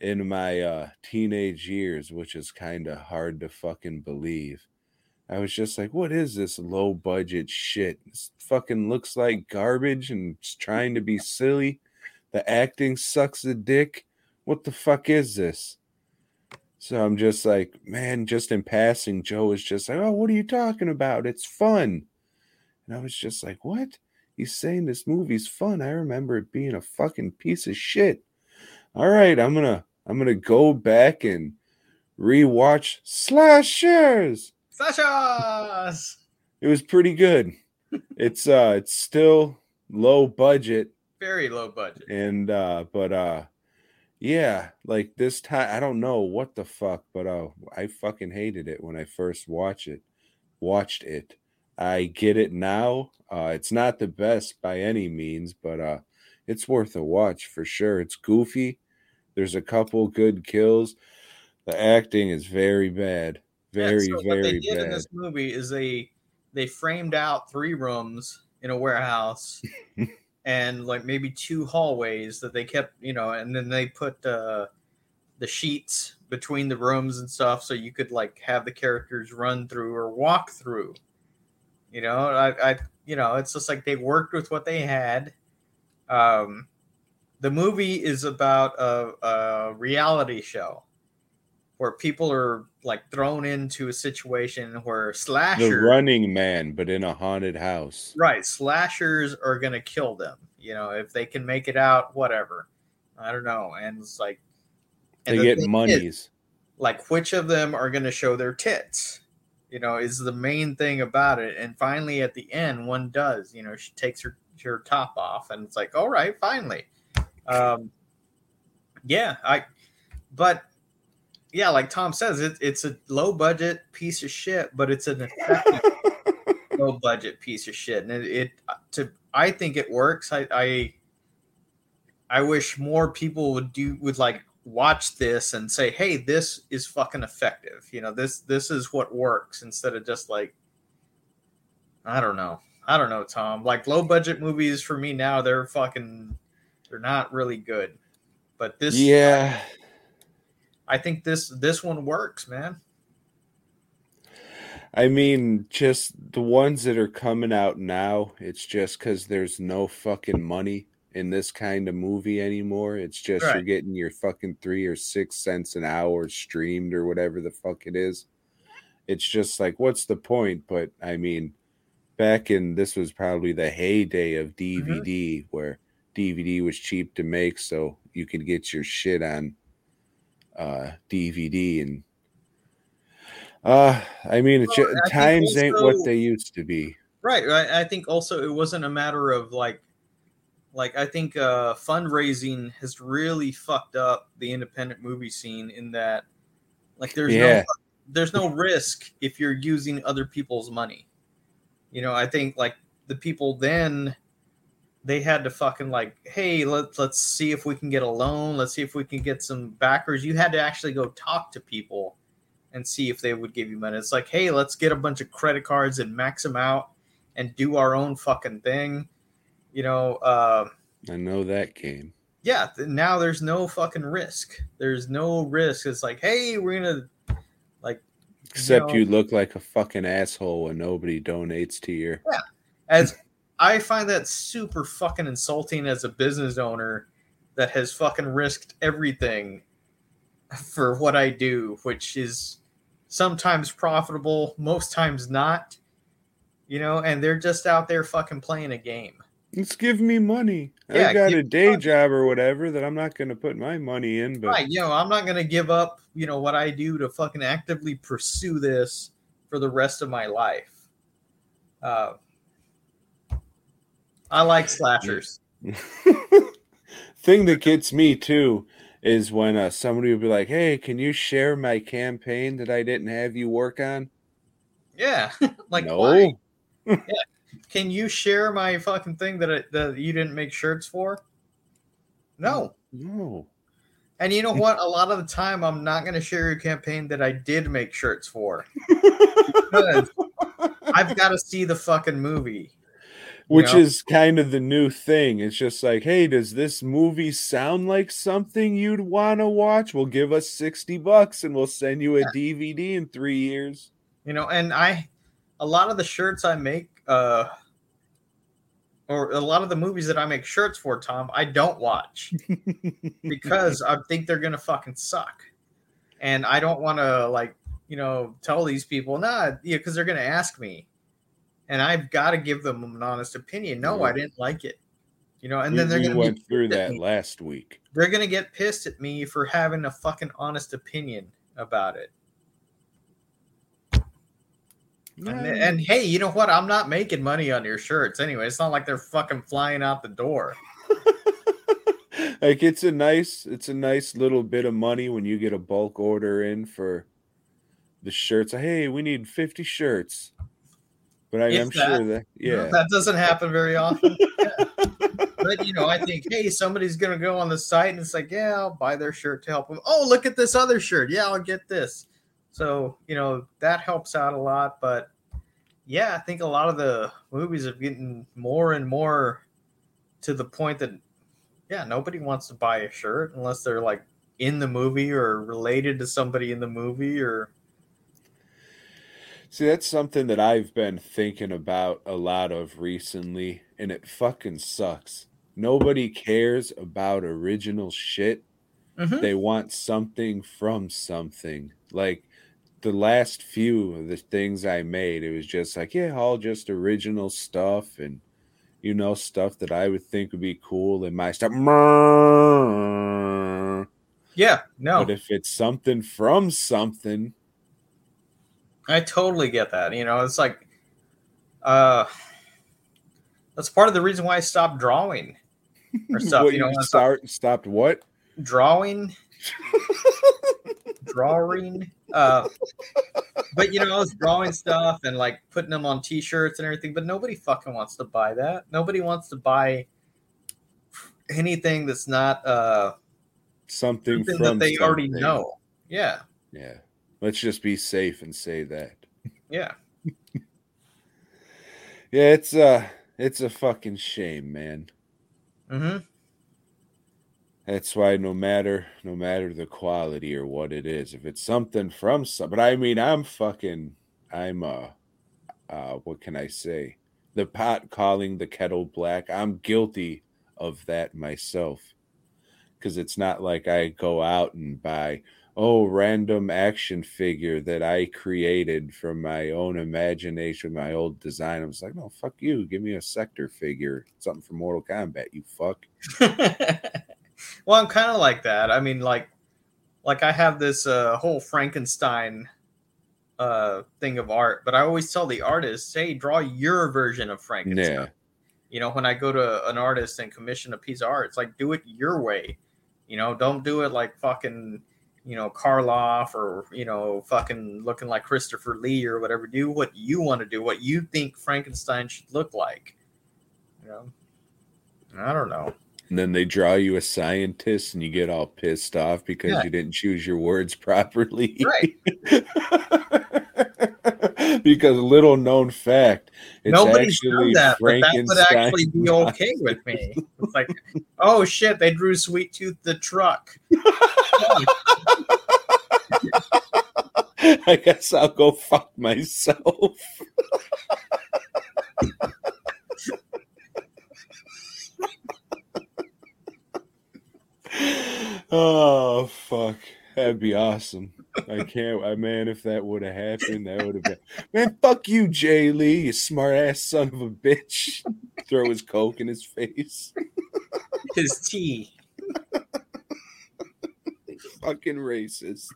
in my uh teenage years, which is kind of hard to fucking believe. I was just like, what is this low budget shit? This fucking looks like garbage and it's trying to be silly. The acting sucks a dick. What the fuck is this? So I'm just like, man, just in passing, Joe was just like, oh, what are you talking about? It's fun. And I was just like, what? He's saying this movie's fun. I remember it being a fucking piece of shit. All right, I'm gonna I'm gonna go back and rewatch Slashers. Lashes! It was pretty good. it's uh it's still low budget Very low budget. and uh but uh yeah, like this time I don't know what the fuck, but uh I fucking hated it when I first watched it. Watched it. I get it now. Uh it's not the best by any means, but uh it's worth a watch for sure. It's goofy. There's a couple good kills. The acting is very bad. Yeah, Very, so what they did in this movie is they they framed out three rooms in a warehouse and like maybe two hallways that they kept you know and then they put uh the sheets between the rooms and stuff so you could like have the characters run through or walk through. You know i i you know it's just like they worked with what they had. Um the movie is about a, a reality show where people are like thrown into a situation where slash The running man, but in a haunted house. right slashers are gonna kill them you know if they can make it out whatever i don't know and it's like and They the get thing is, monies. like which of them are gonna show their tits you know is the main thing about it and finally at the end one does you know she takes her her top off and it's like all right finally um yeah i but yeah like tom says it, it's a low budget piece of shit but it's an effective low budget piece of shit. And it, it to i think it works. I i i wish more people would do would like watch this and say hey this is fucking effective. You know this this is what works instead of just like i don't know. I don't know tom. Like low budget movies for me now they're fucking they're not really good. But this yeah. I think this this one works man I mean, just the ones that are coming out now, it's just because there's no fucking money in this kind of movie anymore. It's just you're getting your fucking three or six cents an hour streamed or whatever the fuck it is. It's just like, what's the point? But I mean, back in this was probably the heyday of mm-hmm. DVD where DVD was cheap to make, so you could get your shit on uh DVD and uh I mean it's Well, I times ain't what they used to be. Right. right. I think also it wasn't a matter of like, like I think uh, fundraising has really fucked up the independent movie scene in that, like, there's Yeah. no there's no risk if you're using other people's money. You know, I think like the people then they had to fucking like, hey, let's let's see if we can get a loan. Let's see if we can get some backers. You had to actually go talk to people and see if they would give you money. It's like, hey, let's get a bunch of credit cards and max them out and do our own fucking thing. You know, uh, I know that game. yeah. Now there's no fucking risk. There's no risk. It's like, hey, we're gonna like Except know- you look like a fucking asshole when nobody donates to your. as I find that super fucking insulting as a business owner that has fucking risked everything for what I do, which is sometimes profitable, most times not. You know, and they're just out there fucking playing a game. Let's give me money. Yeah, I got a day money. job or whatever that I'm not going to put my money in, but Right, you know, I'm not gonna give up, you know, what I do to fucking actively pursue this for the rest of my life. Uh, I like slashers. thing that gets me too is when uh, somebody would be like, "Hey, can you share my campaign that I didn't have you work on?" Yeah, like no, why? Can you share my fucking thing that I, that you didn't make shirts for? No. no. And you know what? A lot of the time, I'm not going to share your campaign that I did make shirts for because I've got to see the fucking movie. Which know? is kind of the new thing. It's just like, hey, does this movie sound like something you'd want to watch? We'll give us 60 bucks and we'll send you a DVD in three years. you know and i a lot of the shirts i make uh or a lot of the movies that i make shirts for tom i don't watch because i think they're gonna fucking suck and i don't want to like you know tell these people nah yeah because they're gonna ask me and i've got to give them an honest opinion no i didn't like it you know and We- then they're we gonna went through that last week. they're gonna get pissed at me for having a fucking honest opinion about it And, and hey, you know what? I'm not making money on your shirts anyway. It's not like they're fucking flying out the door. like it's a nice it's a nice little bit of money when you get a bulk order in for the shirts hey we need 50 shirts but I, I'm that. sure that yeah That doesn't happen very often. But you know, I think, hey, somebody's gonna go on the site and it's like, yeah, I'll buy their shirt to help them. Oh, look at this other shirt. Yeah, I'll get this. So, you know, that helps out a lot. But yeah, I think a lot of the movies are getting more and more to the point that yeah, nobody wants to buy a shirt unless they're like in the movie or related to somebody in the movie or see that's something that i've been thinking about a lot of recently and it fucking sucks nobody cares about original shit Mhm. they want something from something like the last few of the things i made it was just like yeah all just original stuff and you know stuff that i would think would be cool in my stuff yeah, no. but if it's something from something I totally get that. You know, it's like, uh, that's part of the reason why I stopped drawing or stuff. what you know, you I stopped stopped what drawing, drawing. Uh, but you know, I was drawing stuff and like putting them on T-shirts and everything. But nobody fucking wants to buy that. Nobody wants to buy anything that's not uh something, something from that they already know. Yeah, yeah let's just be safe and say that yeah. yeah it's uh it's a fucking shame man Mm-hmm. That's why no matter no matter the quality or what it is, if it's something from some but I mean I'm fucking I'm uh uh what can I say? The pot calling the kettle black. I'm guilty of that myself because it's not like I go out and buy oh random action figure that I created from my own imagination, my old design. I was like, no, fuck you, give me a sector figure, something from Mortal Kombat, you fuck. well, I'm kind of like that. I mean, like, like I have this uh, whole Frankenstein uh, thing of art, but I always tell the artists, hey, draw your version of Frankenstein. Yeah. You know, when I go to an artist and commission a piece of art, it's like do it your way. You know, don't do it like fucking, you know, Karloff or you know, fucking looking like Christopher Lee or whatever. Do what you want to do, what you think Frankenstein should look like. You know, I don't know. And then they draw you a scientist and you get all pissed off because Yeah. you didn't choose your words properly. Right. because little known fact, it's Nobody's actually done that, but that would actually be okay with me. It's like, oh shit, they drew Sweet Tooth the truck. I guess I'll go fuck myself. Oh fuck. That'd be awesome. I can't I man, if that would have happened, that would have been man, fuck you, Jay Lee, you smart ass son of a bitch. Throw his coke in his face. His tea. Fucking racist.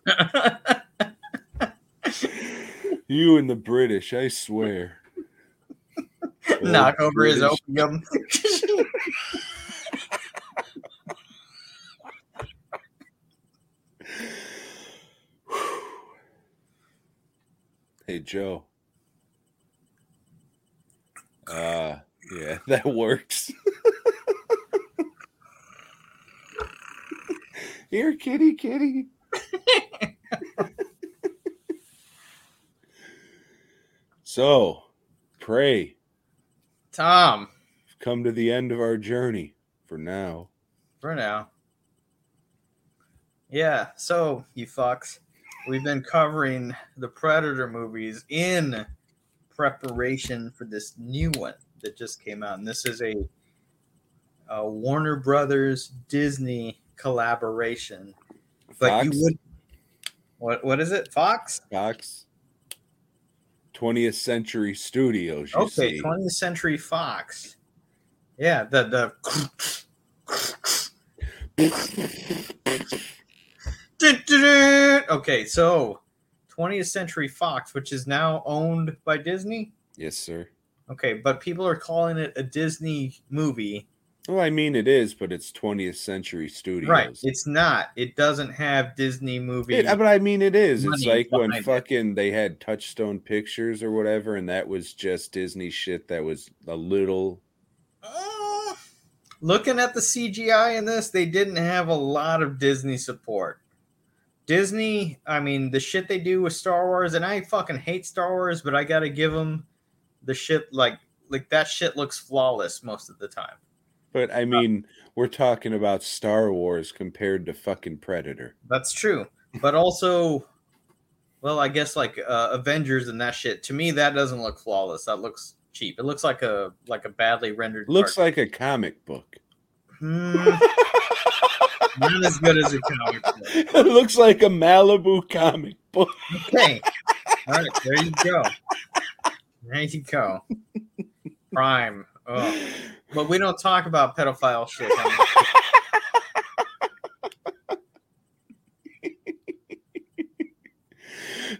You and the British, I swear. Knock over his opium. Hey Joe. Uh yeah, that works. Here, kitty, kitty. so, pray. Tom, We've Come to the end of our journey for now. for now. Yeah, so you fucks, we've been covering the Predator movies in preparation for this new one that just came out, and this is a, a Warner Brothers Disney collaboration. But you Fox? would, what what is it? Fox? Fox. 20th Century Studios, you Okay, see. 20th Century Fox. Yeah, the the. Okay, so 20th Century Fox, which is now owned by Disney. yes, sir. Okay, but people are calling it a Disney movie. Well, I mean, it is, but it's 20th Century Studios. Right. It's not. It doesn't have Disney movie. It, but I mean, it is. It's like when it. fucking they had Touchstone Pictures or whatever, and that was just Disney shit that was a little. Uh, looking at the CGI in this, they didn't have a lot of Disney support. Disney, I mean, the shit they do with Star Wars, and I fucking hate Star Wars, but I gotta give them the shit like like that shit looks flawless most of the time. But I mean, we're talking about Star Wars compared to fucking Predator. That's true, but also, well, I guess like uh, Avengers and that shit. To me, that doesn't look flawless. That looks cheap. It looks like a like a badly rendered. Looks like a comic book. Hmm, not as good as a comic book. it looks like a Malibu comic book. Okay. All right, there you go. There you go. Prime. But we don't talk about pedophile shit.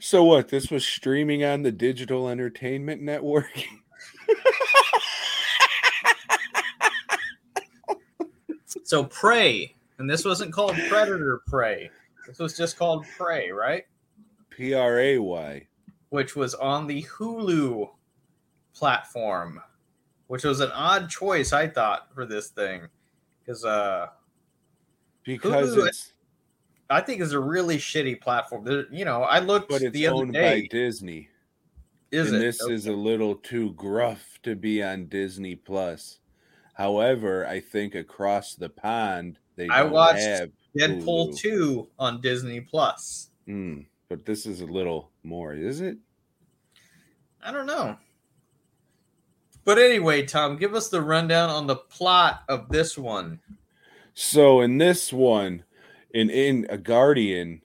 So what? This was streaming on the Digital Entertainment Network. So Prey, and this wasn't called Predator Prey. This was just called Prey, right? P R A Y. Which was on the Hulu platform, which was an odd choice, I thought, for this thing. Because uh Because Hulu- it's I think it's a really shitty platform. There- You know, I looked but it's the other owned day. by Disney. Is and it? this is a little too gruff to be on Disney Plus. However, I think across the pond they I watched Deadpool Hulu. 2 on Disney Plus. Mm, but this is a little more, is it? I don't know. But anyway, Tom, give us the rundown on the plot of this one. So in this one, an in a guardian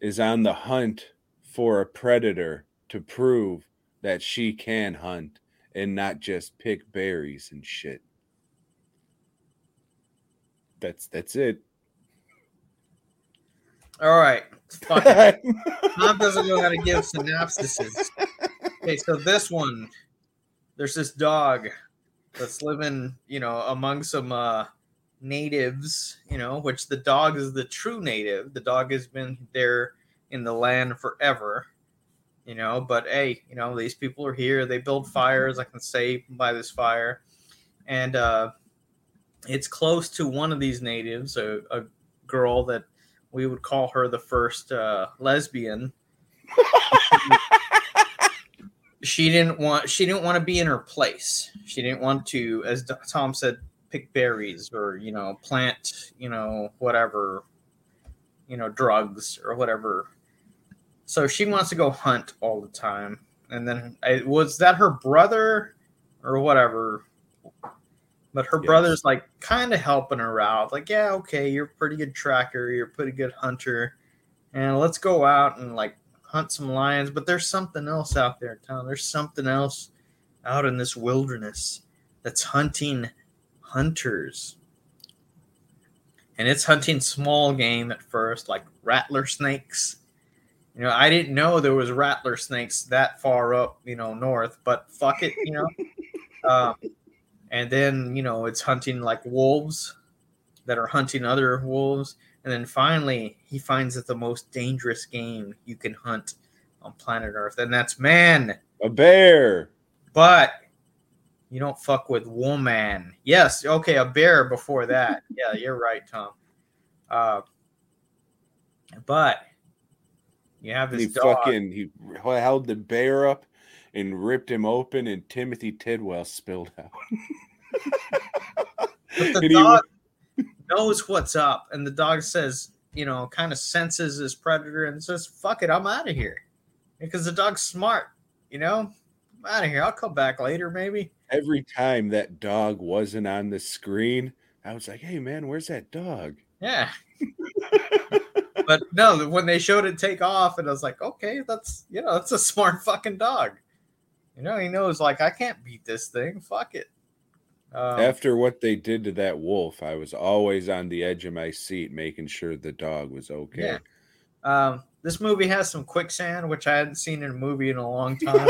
is on the hunt for a predator to prove that she can hunt and not just pick berries and shit. That's that's it. All right. Fuck. Tom doesn't know how to give synopsises. Okay, so this one, there's this dog that's living, you know, among some uh, natives, you know, which the dog is the true native. The dog has been there in the land forever, you know, but hey, you know, these people are here. They build fires. I can say by this fire. And uh, it's close to one of these natives, a, a girl that we would call her the first uh, lesbian. she didn't want she didn't want to be in her place. She didn't want to, as Tom said, pick berries or you know plant you know whatever you know drugs or whatever. So she wants to go hunt all the time. And then I, was that her brother or whatever but her Yes. brother's like kind of helping her out. Like, yeah, okay, you're a pretty good tracker, you're a pretty good hunter, and let's go out and like hunt some lions. But there's something else out there, Tom. There's something else out in this wilderness that's hunting hunters. And it's hunting small game at first, like rattler snakes. You know, I didn't know there was rattler snakes that far up, you know, north, but fuck it, you know. um, and then you know it's hunting like wolves that are hunting other wolves. And then finally he finds that the most dangerous game you can hunt on planet earth and that's man. A bear. but you don't fuck with woman. Yes okay a bear before that. Yeah you're right tom. Uh, but you have And he this dog. fucking he held the bear up and ripped him open, and Timothy Treadwell spilled out. But the And he dog knows what's up, and the dog says, you know, kind of senses his predator and says, "Fuck it, I'm out of here," because the dog's smart. You know, I'm out of here. I'll come back later, maybe. Every time that dog wasn't on the screen, I was like, "Hey man, where's that dog?" Yeah. but no, when they showed it take off, and I was like, okay, that's you know, that's a smart fucking dog. You know, he knows like I can't beat this thing. Fuck it. Um, After what they did to that wolf, I was always on the edge of my seat, making sure the dog was okay. Yeah. Um, this movie has some quicksand, which I hadn't seen in a movie in a long time.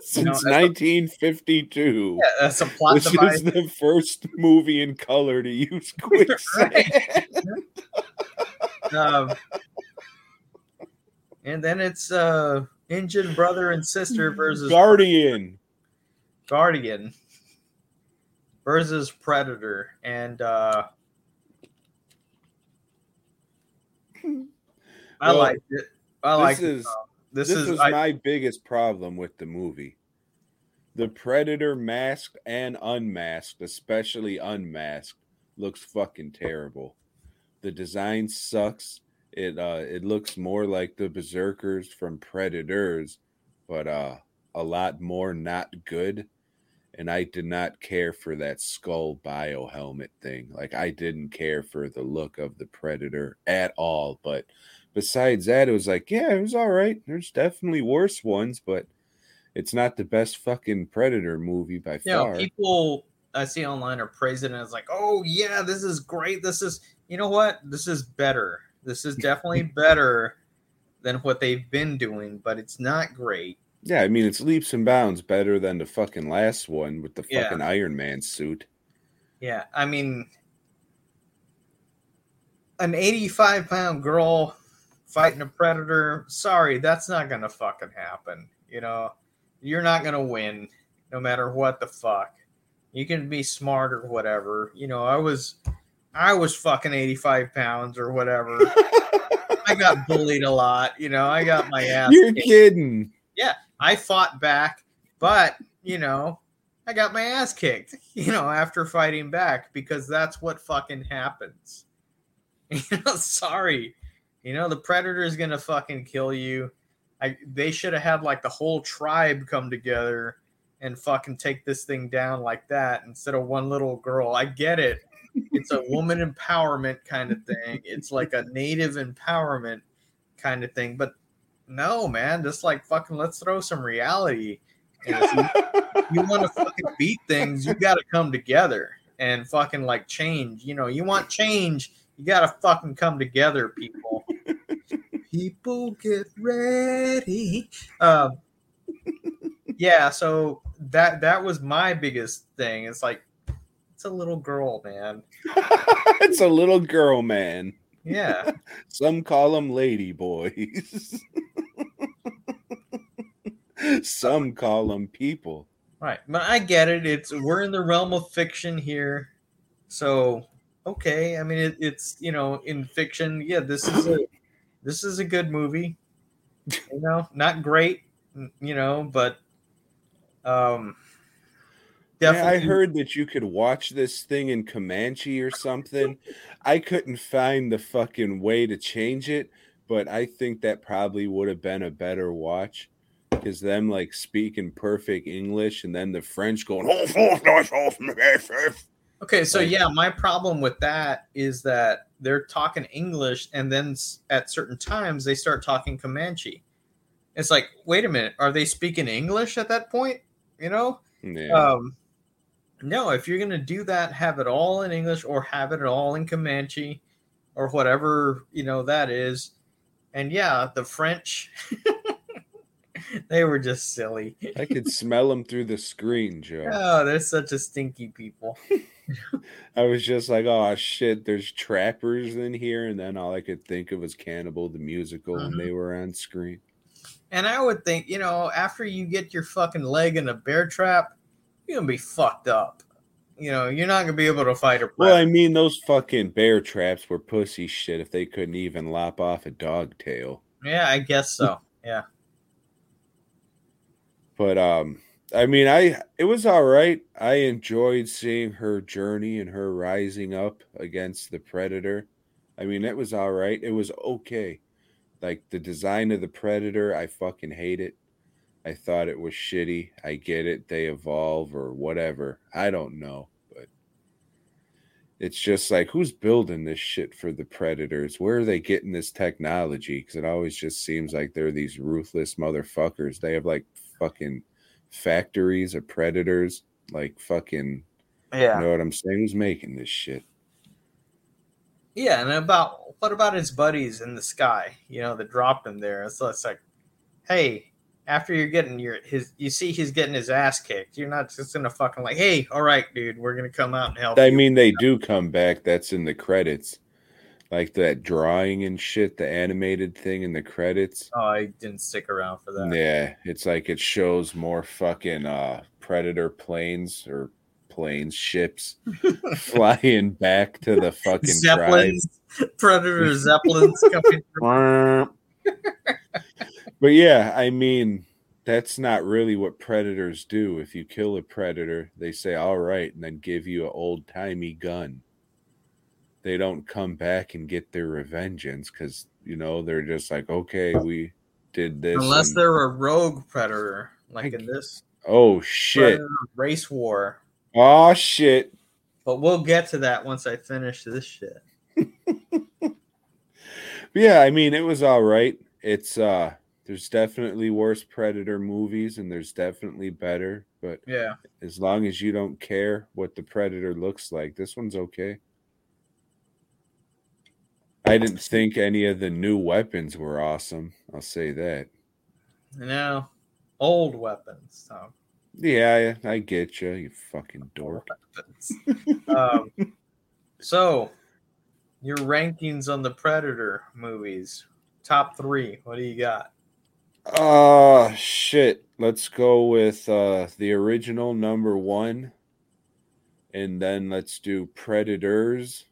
Since that's a- 1952. yeah, that's a plot This device. is the first movie in color to use quicksand. um, and then it's uh Injun brother and sister versus Guardian. Guardian versus Predator, and uh I Well, liked it. I this liked is it. This, this, is is I, my biggest problem with the movie. The Predator masked and unmasked, especially unmasked, looks fucking terrible. The design sucks. It uh it looks more like the berserkers from Predators, but uh a lot more not good. And I did not care for that skull bio helmet thing. Like I didn't care for the look of the Predator at all. But besides that, it was like, yeah, it was all right. There's definitely worse ones, but it's not the best fucking Predator movie by know, far. people I see online are praising it as like, oh yeah, this is great. This is you know what? This is better. This is definitely better than what they've been doing, but it's not great. yeah, I mean, it's leaps and bounds better than the fucking last one with the Yeah. fucking Iron Man suit. Yeah, I mean, an 85 pound girl fighting a predator. Sorry, that's not gonna fucking happen. You know, you're not gonna win, no matter what the fuck. You can be smart or whatever. You know, I was, I was fucking 85 pounds or whatever. I got bullied a lot. You know, I got my ass. You're kicked. kidding. Yeah. I fought back, but you know, I got my ass kicked, you know, after fighting back because that's what fucking happens. You know, sorry. You know, the predator is gonna fucking kill you. I they should have had like the whole tribe come together and fucking take this thing down like that instead of one little girl. I get it. It's a woman empowerment kind of thing. It's like a native empowerment kind of thing. But no, man, just like fucking let's throw some reality. You, you want to fucking beat things, you got to come together and fucking like change. You know, you want change, you got to fucking come together, people. people get ready. Um, yeah, so that that was my biggest thing. It's like it's a little girl, man. it's a little girl, man. Yeah. Some call them lady boys. Some call them people. Right. But I get it. It's we're in the realm of fiction here. So okay. I mean it, it's you know, in fiction, yeah, this is a this is a good movie. You know, not great, you know, but um yeah, I heard that you could watch this thing in Comanche or something. I couldn't find the fucking way to change it, but I think that probably would have been a better watch because them like speaking perfect English and then the French going. Okay, so yeah, my problem with that is that they're talking English and then at certain times they start talking Comanche. It's like, wait a minute, are they speaking English at that point? You know? Yeah. Um, no, if you're gonna do that, have it all in English or have it all in Comanche or whatever you know that is. And yeah, the French, they were just silly. I could smell them through the screen, Joe. Oh, they're such a stinky people. I was just like, oh shit, there's trappers in here, and then all I could think of was Cannibal the musical when Mhm. they were on screen. And I would think, you know, after you get your fucking leg in a bear trap, you're gonna be fucked up. You know, you're not gonna be able to fight a Predator. Well, I mean, those fucking bear traps were pussy shit if they couldn't even lop off a dog tail. yeah, I guess so. Yeah. But um I mean I it was all right. I enjoyed seeing her journey and her rising up against the predator. I mean it was all right. It was okay. Like the design of the predator, I fucking hate it. I thought it was shitty. I get it. They evolve or whatever. I don't know, but it's just like who's building this shit for the predators? Where are they getting this technology? Because it always just seems like they're these ruthless motherfuckers. They have like fucking factories of predators, like fucking. Yeah. You know what I'm saying? Who's making this shit? Yeah, and about what about his buddies in the sky? You know, that dropped him there. So it's like, hey, after you're getting your his, you see he's getting his ass kicked. You're not just gonna fucking like, hey, all right, dude, we're gonna come out and help. I you. mean, they do come back. That's in the credits, like that drawing and shit, the animated thing in the credits. oh, I didn't stick around for that. Yeah, it's like it shows more fucking uh predator planes or planes ships flying back to the fucking Zeppelins, Predator Zeppelins coming. But yeah, I mean, that's not really what predators do. If you kill a predator, they say all right and then give you an old-timey gun. They don't come back and get their revengeance cuz you know, they're just like, "Okay, we did this." unless and- they're a rogue predator, like I- in this Oh shit. Race war. Oh shit. But we'll get to that once I finish this shit. Yeah, I mean, it was all right. It's uh there's definitely worse predator movies and there's definitely better, but Yeah. as long as you don't care what the predator looks like, this one's okay. I didn't think any of the new weapons were awesome. I'll say that. Know, old weapons. So. Yeah, I, I get you, you fucking dork. um, so, your rankings on the Predator movies, top three. What do you got? Uh shit. Let's go with uh the original number one. And then let's do Predators.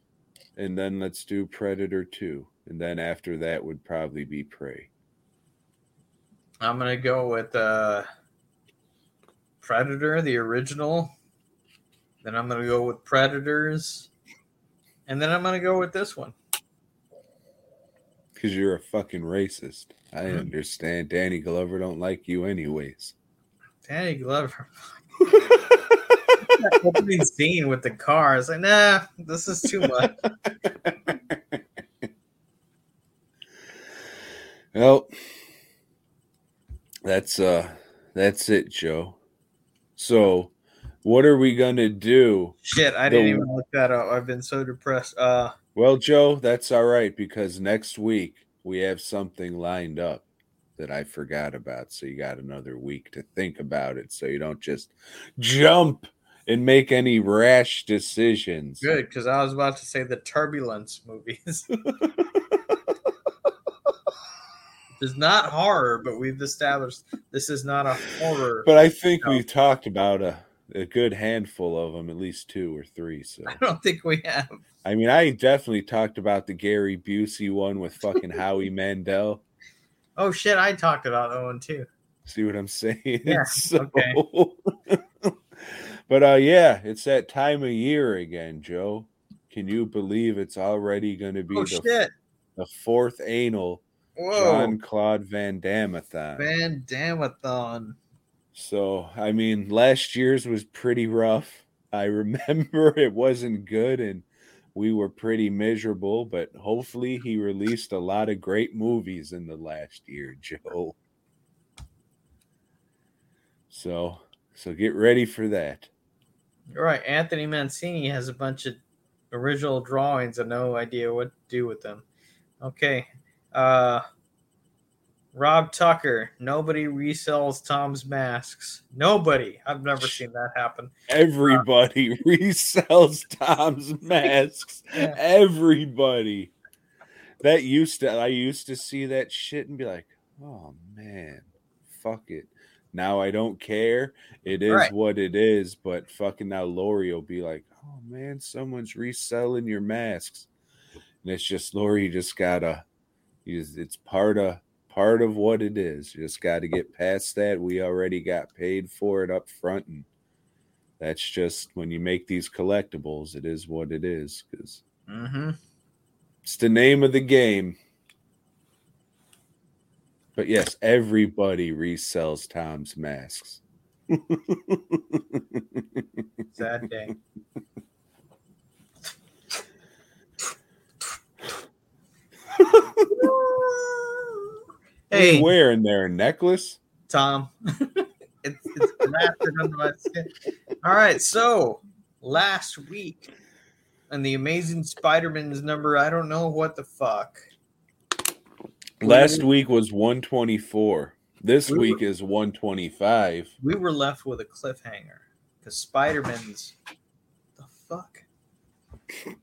And then let's do Predator 2. And then after that would probably be Prey. I'm gonna go with uh, Predator, the original. Then I'm gonna go with Predators, and then I'm gonna go with this one. Because you're a fucking racist. I Mhm. understand Danny Glover don't like you anyways. Danny Glover, that opening scene with the car. It's like, nah, this is too much. Well, that's uh that's it, Joe. So, what are we gonna do? Shit, I The- didn't even look that up. I've been so depressed. Uh, Well, Joe, that's all right because next week we have something lined up that I forgot about. So you got another week to think about it so you don't just jump and make any rash decisions. good because I was about to say the Turbulence movies. It's not horror, but we've established this is not a horror. But I think No. we've talked about a, a good handful of them, at least two or three. So I don't think we have. I mean, I definitely talked about the Gary Busey one with fucking Howie Mandel. Oh shit, I talked about that one too. See what I'm saying? Yeah, okay. but uh yeah, it's that time of year again, Joe. Can you believe it's already going to be Oh the, shit! the fourth anal John Claude Van Damme-a-thon? Van Damathon. So, I mean, last year's was pretty rough. I remember it wasn't good and we were pretty miserable, but hopefully he released a lot of great movies in the last year, Joe. So, so get ready for that. You're right. Anthony Mancini has a bunch of original drawings and no idea what to do with them. Okay. Uh Rob Tucker. Nobody resells Tom's masks. Nobody. I've never seen that happen. Everybody resells Tom's masks. Yeah. Everybody. That used to I used to see that shit and be like, "Oh man, fuck it." Now I don't care. It is Right. what it is, but fucking now Lori will be like, "Oh man, someone's reselling your masks." And it's just Lori just got to it's part of part of what it is. You just got to get past that. We already got paid for it up front and that's just when you make these collectibles, it is what it is because Mm-hmm. it's the name of the game. But yes, everybody resells Tom's masks. Sad day. Are you wearing there? A necklace? Tom. it's it's under my skin. All right, so last week and the Amazing Spider-Man's number, I don't know what the fuck. Last week was 124. This We were- week is 125. We were left with a cliffhanger because Spider-Man's the fuck.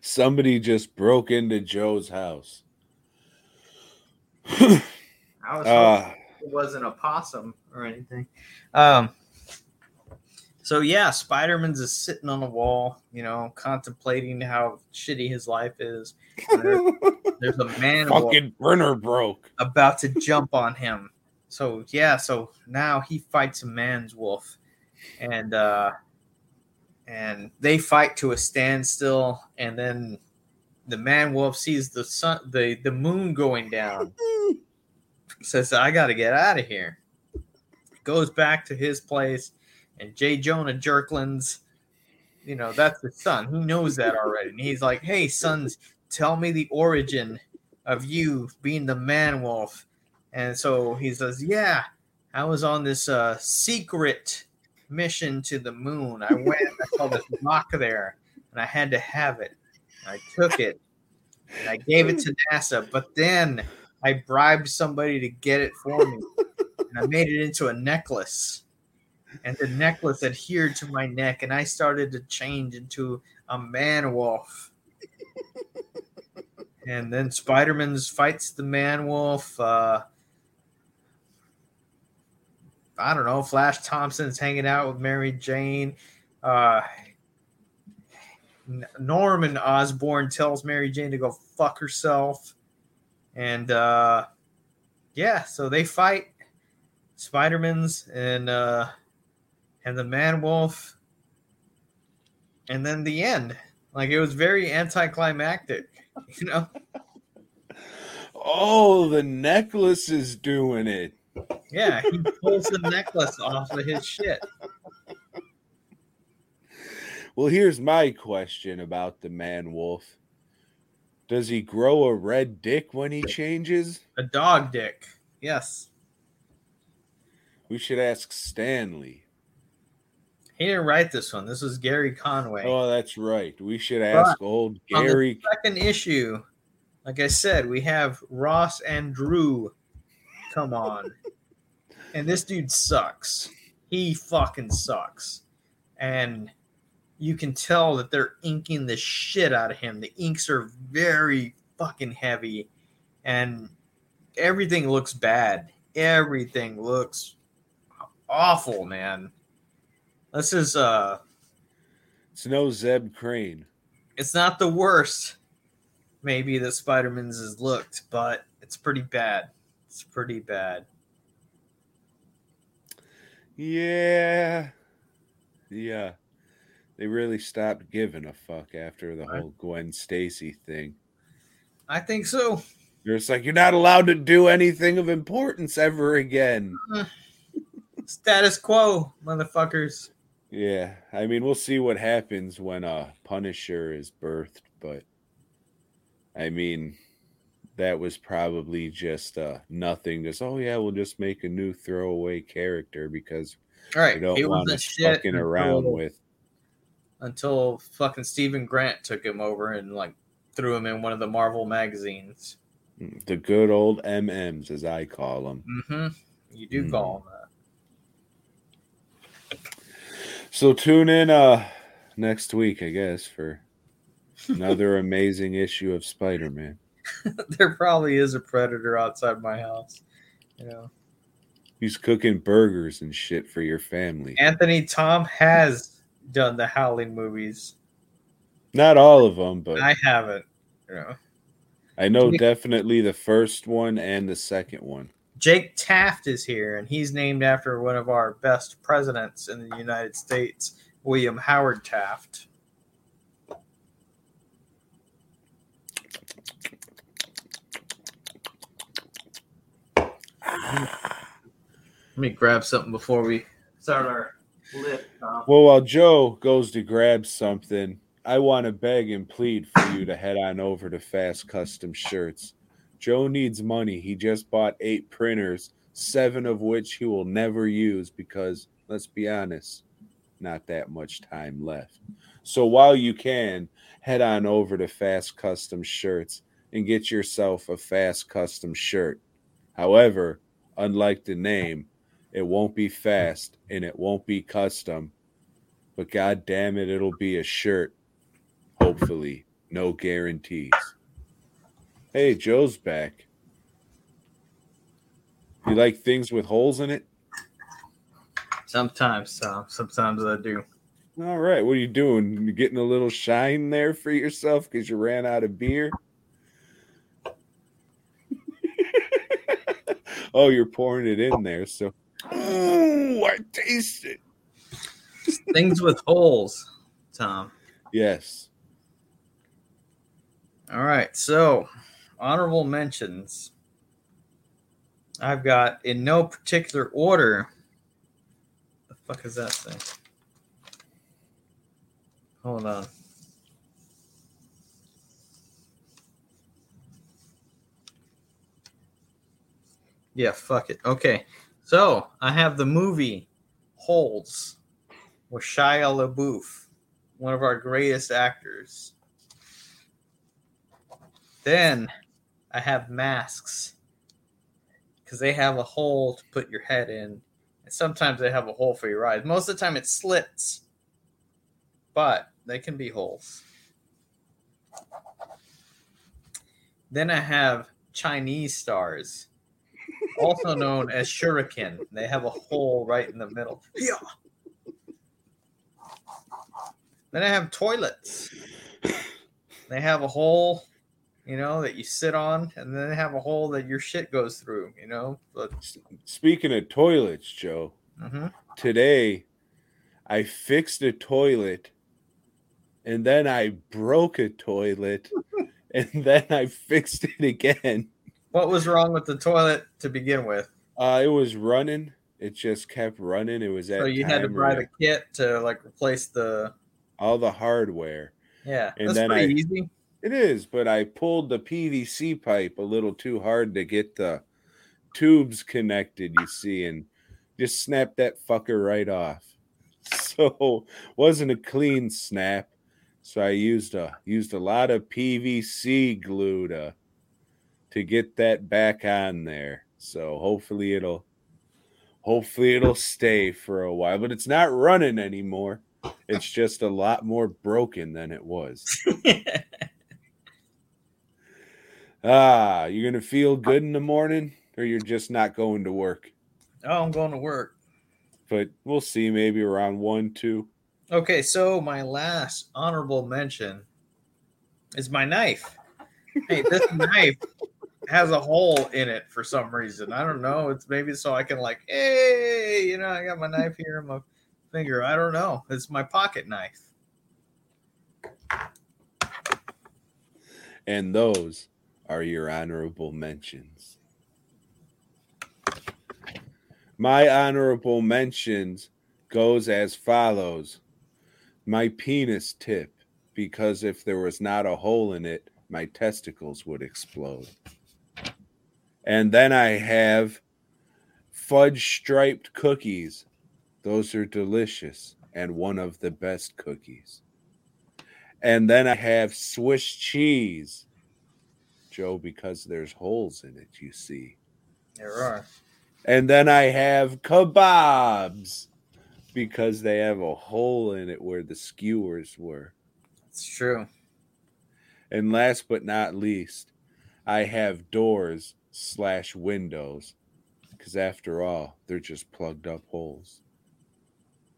Somebody just broke into Joe's house. I was Uh, it wasn't a possum or anything. Um. So yeah, Spider-Man's is sitting on the wall, you know, contemplating how shitty his life is. There- There's a man fucking burner broke. about to jump on him. So yeah, so now he fights a man's wolf, and uh, and they fight to a standstill, and then the man wolf sees the sun, the the moon going down. Says, "I got to get out of here." Goes back to his place, and J. Jonah Jerklands, you know that's the son. He knows that already, and he's like, "Hey, sons, tell me the origin of you being the man wolf." And so he says, "Yeah, I was on this uh, secret mission to the moon. I went, I saw this rock there, and I had to have it. I took it, and I gave it to NASA. But then I bribed somebody to get it for me, and I made it into a necklace. And the necklace adhered to my neck, and I started to change into a man wolf." And then Spider-Man fights the man wolf. Uh, I don't know. Flash Thompson's hanging out with Mary Jane. Uh, Norman Osborn tells Mary Jane to go fuck herself. And uh, yeah, so they fight Spider-Man's and uh, and the Man Wolf. And then the end. Like it was very anticlimactic, you know? Oh, the necklace is doing it. Yeah, he pulls the necklace off of his shit. Well, here's my question about the man wolf. Does he grow a red dick when he changes? A dog dick. Yes. We should ask Stanley. He didn't write this one. This was Gary Conway. Oh, that's right. We should ask old On the Gary. second issue, like I said, we have Ross Andru come on. And this dude sucks. He fucking sucks. And you can tell that they're inking the shit out of him. The inks are very fucking heavy and everything looks bad. Everything looks awful, man. This is uh It's no Zeb Crane. it's not the worst maybe that Spider-Man's has looked, but it's pretty bad. It's pretty bad. Yeah. Yeah. They really stopped giving a fuck after the whole Gwen Stacy thing. I think so. They're just like, you're not allowed to do anything of importance ever again. Status quo, motherfuckers. Yeah. I mean, we'll see what happens when uh Punisher is birthed, but I mean that was probably just uh nothing. Just oh yeah, we'll just make a new throwaway character because All right, we don't he want shit fucking around with until fucking Steven Grant took him over and like threw him in one of the Marvel magazines. the good old MMs as I call them. Mm-hmm. You do Mhm. call them that. So tune in uh next week, I guess, for another amazing issue of Spider-Man. there probably is a predator outside my house. You know, He's cooking burgers and shit for your family. Anthony Tom has done the Howling movies. Not all of them, but I haven't. You know, I know Jake- definitely the first one and the second one. Jake Taft is here, and he's named after one of our best presidents in the United States, William Howard Taft. Let me grab something before we start our. Tom. Well, while Joe goes to grab something, I want to beg and plead for you to head on over to Fast Custom Shirts. Joe needs money. He just bought eight printers, seven of which he will never use because, let's be honest, not that much time left. So while you can, head on over to Fast Custom Shirts and get yourself a Fast Custom shirt. However, unlike the name, it won't be fast and it won't be custom, but god damn it, it'll be a shirt. Hopefully, no guarantees. Hey, Joe's back. You like things with holes in it? Sometimes, Tom. Sometimes I do. All right, what are you doing? You getting a little shine there for yourself because you ran out of beer? Oh, you're pouring it in there, so. Ooh, I taste it. Things with holes, Tom. Yes. All right, so honorable mentions. I've got in no particular order. The fuck is that thing? Hold on. Yeah, fuck it. Okay, so I have the movie Holes with Shia LaBeouf, one of our greatest actors. Then I have masks because they have a hole to put your head in, and sometimes they have a hole for your eyes. Most of the time, it slits, but they can be holes. Then I have Chinese stars, also known as shuriken. They have a hole right in the middle. Yeah. Then I have toilets. They have a hole, you know, that you sit on, and then they have a hole that your shit goes through, you know. But Speaking of toilets, Joe, mhm. today I fixed a toilet and then I broke a toilet and then I fixed it again. What was wrong with the toilet to begin with? Uh, it was running. It just kept running. It was at So you had to buy the kit to like replace the. all the hardware. Yeah, And that's then pretty I- easy. It is, but I pulled the PVC pipe a little too hard to get the tubes connected, you see, and just snapped that fucker right off. So wasn't a clean snap. So I used a used a lot of PVC glue to to get that back on there. So hopefully it'll hopefully it'll stay for a while. But it's not running anymore. It's just a lot more broken than it was. Ah, you're gonna feel good in the morning, or you're just not going to work. oh, I'm going to work. But we'll see. Maybe around one, two. Okay, so my last honorable mention is my knife. Hey, this knife has a hole in it for some reason. I don't know. It's maybe so I can like, hey, you know, I got my knife here in my finger. I don't know. It's my pocket knife. And those are your honorable mentions. My honorable mentions goes as follows. My penis tip, because if there was not a hole in it, my testicles would explode. And then I have fudge striped cookies. Those are delicious and one of the best cookies. And then I have Swiss cheese. Joe, because there's holes in it, you see. There are. And then I have kebabs because they have a hole in it where the skewers were. It's true. And last but not least, I have doors slash windows because after all, they're just plugged up holes.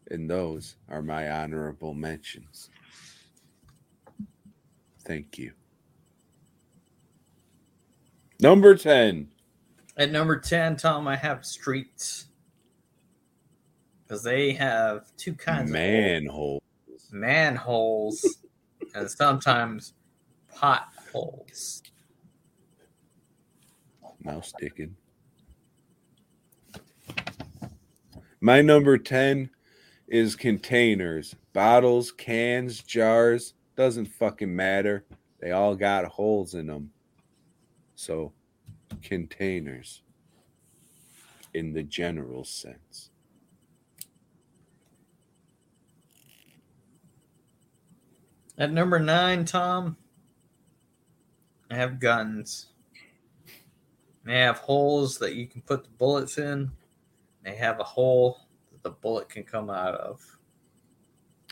And those are my honorable mentions. Thank you. Number 10. At number 10, Tom, I have streets. Because they have two kinds of Manhole. holes. manholes and sometimes potholes. Mouse sticking. My number 10 is containers. Bottles, cans, jars, doesn't fucking matter. They all got holes in them. So, containers in the general sense. At number nine, Tom, I have guns. They have holes that you can put the bullets in. They have a hole that the bullet can come out of.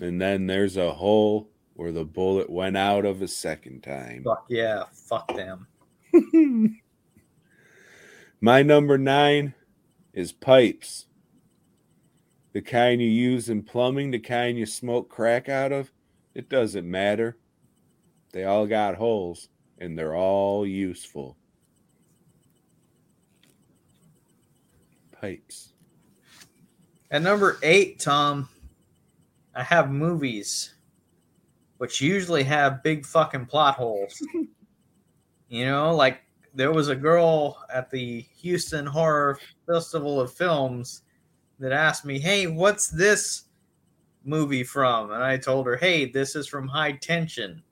And then there's a hole where the bullet went out of a second time. Fuck yeah, fuck them. My number nine is pipes. The kind you use in plumbing, the kind you smoke crack out of, it doesn't matter. They all got holes and they're all useful. Pipes. At number eight, Tom, I have movies, which usually have big fucking plot holes. you know, like there was a girl at the Houston Horror Festival of Films that asked me, Hey, what's this movie from? And I told her, Hey, this is from High Tension.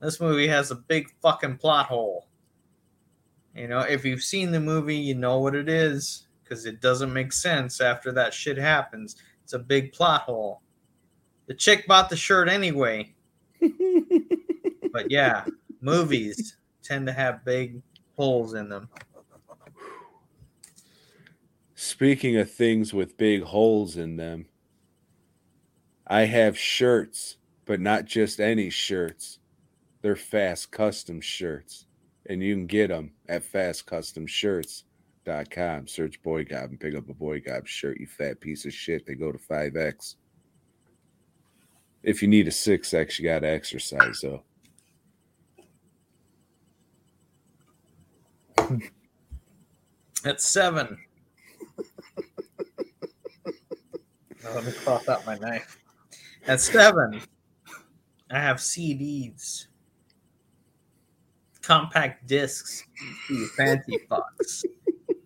This movie has a big fucking plot hole. You know, if you've seen the movie, you know what it is because it doesn't make sense after that shit happens. It's a big plot hole. The chick bought the shirt anyway. but yeah, movies tend to have big holes in them. Speaking of things with big holes in them, I have shirts, but not just any shirts. They're fast custom shirts. And you can get them at fastcustomshirts.com. Search BOYGOB and pick up a BOYGOB shirt, you fat piece of shit. They go to 5X. If you need a 6X, you got to exercise, though. At seven. Let me cross out my knife. At seven, I have CDs, compact discs, fancy fucks.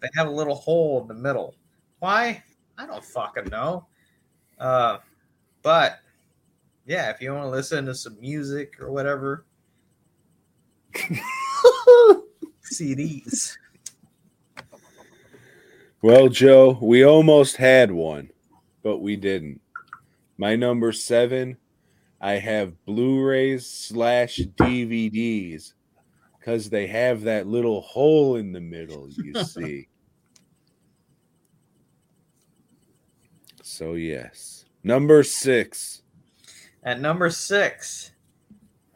They have a little hole in the middle. Why? I don't fucking know. Uh, but yeah, if you want to listen to some music or whatever, CDs. Well, Joe, we almost had one, but we didn't. My number seven, I have Blu-rays slash DVDs because they have that little hole in the middle, you see. So yes. Number six. At number six,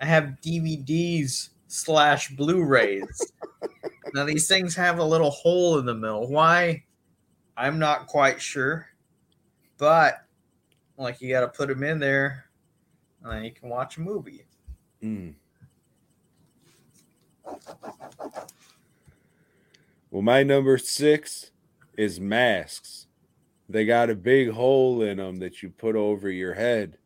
I have DVDs slash Blu-rays. now these things have a little hole in the middle. Why? I'm not quite sure, but like you got to put them in there, and then you can watch a movie. Mm. Well, my number six is masks. They got a big hole in them that you put over your head.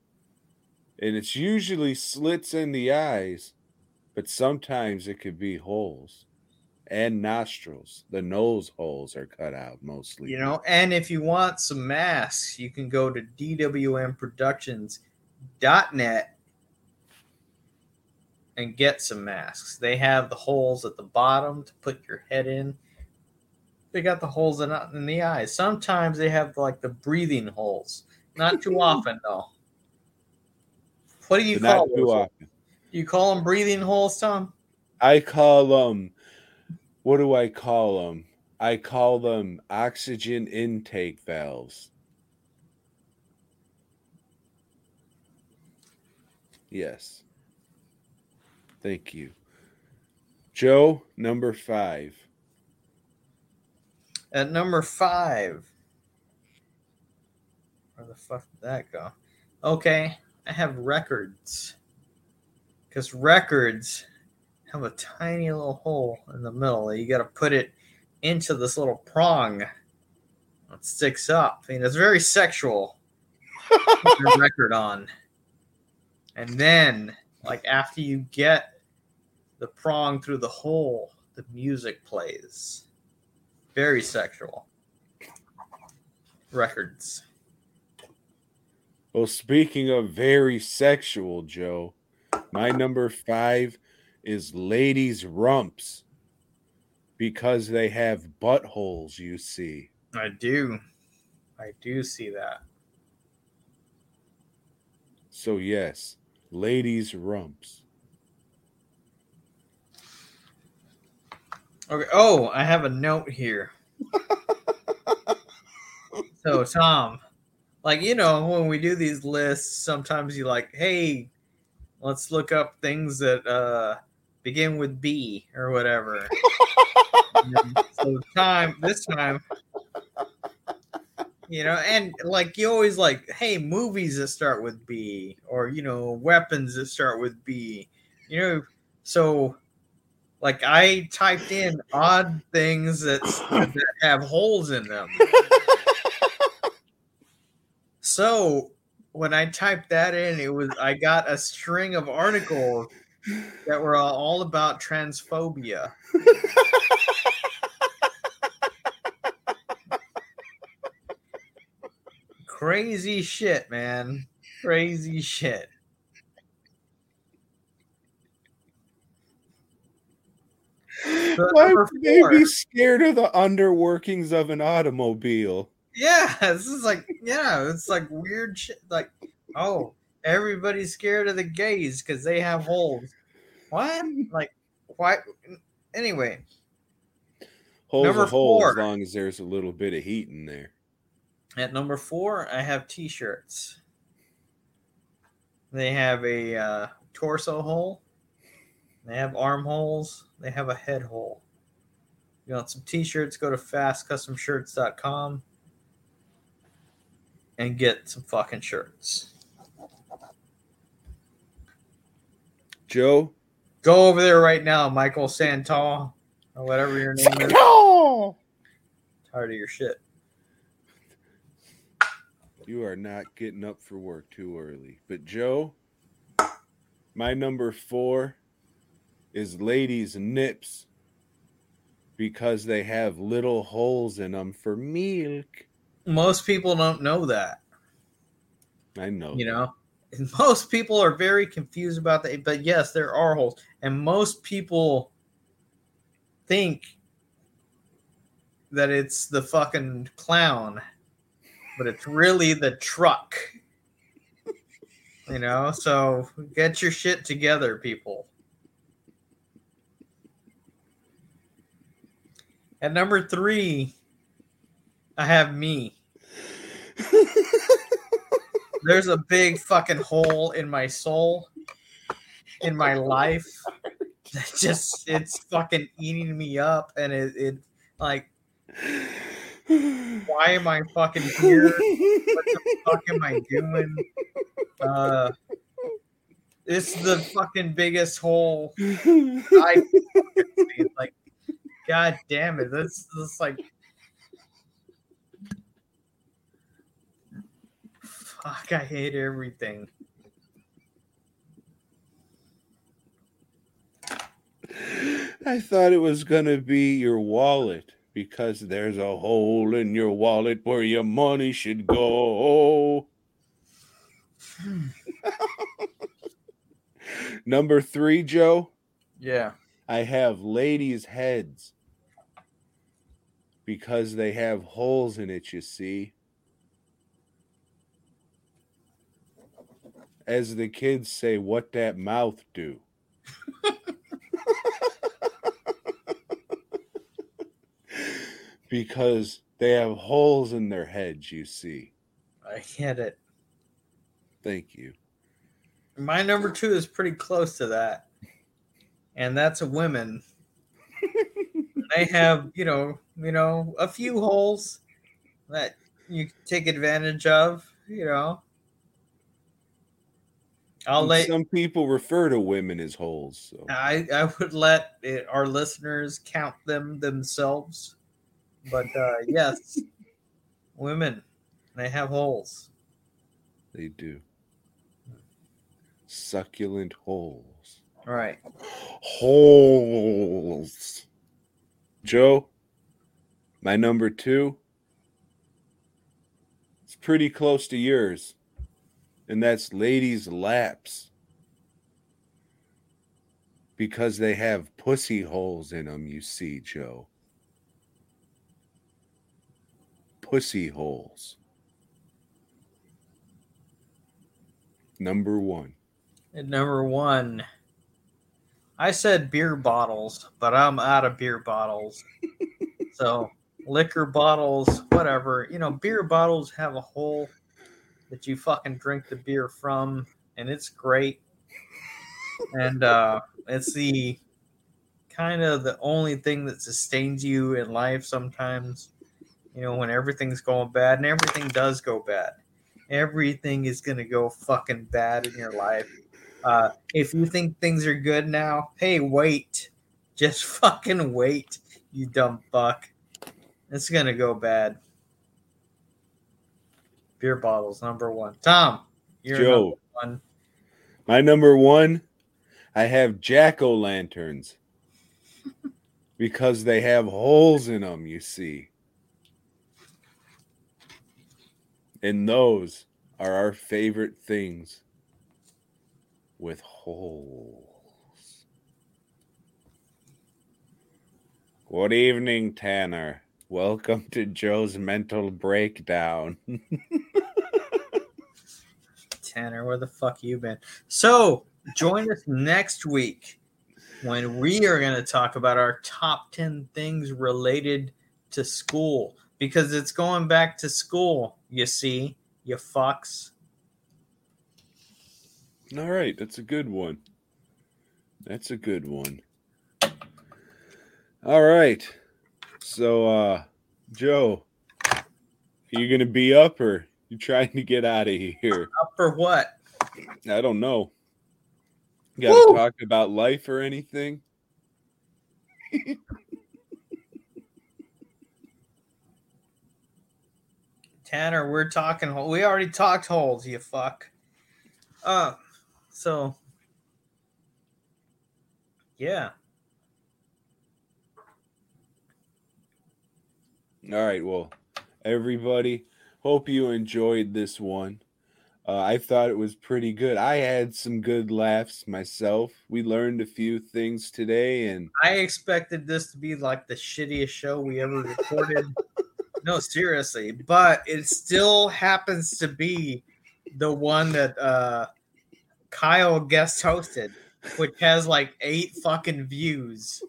And it's usually slits in the eyes, but sometimes it could be holes and nostrils. The nose holes are cut out mostly. You know, and if you want some masks, you can go to dwnproductions.net and get some masks. They have the holes at the bottom to put your head in. They got the holes in, in the eyes. Sometimes they have like the breathing holes. Not too often though. What do you call not too those? often. Do you call them breathing holes, Tom? I call them, what do I call them? I call them oxygen intake valves. Yes. Thank you. Joe, number five. At number five. Where the fuck did that go? Okay, I have records. Because records have a tiny little hole in the middle you got to put it into this little prong that sticks up. I mean, it's very sexual. Put your record on. And then, like, after you get the prong through the hole, the music plays. Very sexual. Records. Well, speaking of very sexual, Joe, my number five is ladies' rumps because they have buttholes, you see. I do. I do see that. So, yes, ladies' rumps. Okay. Oh, I have a note here. so, Tom, like, you know, when we do these lists, sometimes you like, hey, let's look up things that uh, begin with B or whatever. So, time, this time, you know, and like, you always like, hey, movies that start with B or, you know, weapons that start with B, you know, so like I typed in odd things that, that have holes in them. so when I typed that in, it was I got a string of articles that were all about transphobia. Crazy shit, man. Crazy shit. Why number would they be scared of the underworkings of an automobile? Yeah, this is like yeah, it's like weird shit. Like, oh, everybody's scared of the gays because they have holes. What? Like, why? Anyway, Holes Number a hole as long as there's a little bit of heat in there. at number four, I have T-shirts. They have a uh, torso hole. They have armholes. They have a head hole. You want some T-shirts? Go to fastcustomshirts.com and get some fucking shirts. Joe? Go over there right now, Michael Santal, or whatever your name is. No! Tired of your shit. You are not getting up for work too early. But Joe, my number four is ladies' nips because they have little holes in them for milk. Most people don't know that. I know. You know, And most people are very confused about that. But yes, there are holes, and most people think that it's the fucking clown, but it's really the truck. You know, so get your shit together, people. At number three, I have me. There's a big fucking hole in my soul, in my life. That just it's fucking eating me up, and it, it like, why am I fucking here? What the fuck am I doing? Uh, it's the fucking biggest hole I. Like, god damn it! That's that's like, fuck. I hate everything. I thought it was going to be your wallet because there's a hole in your wallet where your money should go. Hmm. Number three, Joe, Yeah. I have ladies' heads because they have holes in it, you see. As the kids say, what that mouth do? because they have holes in their heads, you see. I get it. Thank you. My number two is pretty close to that, and that's a women. They have, you know, you know, a few holes that you take advantage of. You know, I'll And let Some people refer to women as holes. So. I I would let it, our listeners count them themselves, but uh, yes, women they have holes. They do. Succulent holes. All right, Holes. Joe, my number two. It's pretty close to yours. And that's ladies' laps. Because they have pussy holes in them, you see, Joe. Pussy holes. Number one. At number one, I said beer bottles, but I'm out of beer bottles. so liquor bottles, whatever. You know, beer bottles have a hole that you fucking drink the beer from, and it's great. And uh, it's the kind of the only thing that sustains you in life sometimes. You know, when everything's going bad, and everything does go bad. Everything is gonna go fucking bad in your life. Uh, if you think things are good now, hey, wait. Just fucking wait, you dumb fuck. It's gonna go bad. Beer bottles, number one. Tom, you're Joe. number one. My number one, I have jack o' lanterns because they have holes in them, you see. And those are our favorite things with holes. Good evening, Tanner. Welcome to Joe's mental breakdown. Tanner, where the fuck you been? So join us next week when we are going to talk about our top 10 things related to school because it's going back to school, you see, you fucks. All right, that's a good one. That's a good one. All right. So uh Joe, are you going to be up or you trying to get out of here? Up for what? I don't know. You got Woo! to talk about life or anything? Tanner, we're talking. hole- We already talked holes, you fuck. Uh, so yeah. All right, well, everybody, hope you enjoyed this one. Uh, I thought it was pretty good. I had some good laughs myself. We learned a few things today, and I expected this to be like the shittiest show we ever recorded. no, seriously, but it still happens to be the one that uh Kyle guest hosted, which has like eight fucking views.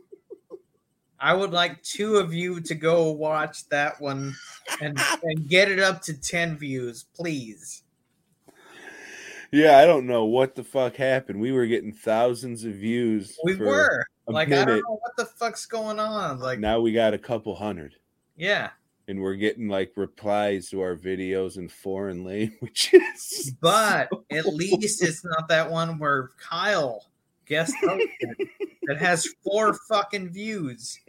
I would like two of you to go watch that one and, and get it up to 10 views, please. yeah, I don't know what the fuck happened. We were getting thousands of views. We were. Like, I don't know what the fuck's going on. Like, Now we got a couple hundred, yeah. And we're getting like replies to our videos in foreign languages. But at least it's not that one where Kyle guest that has four fucking views.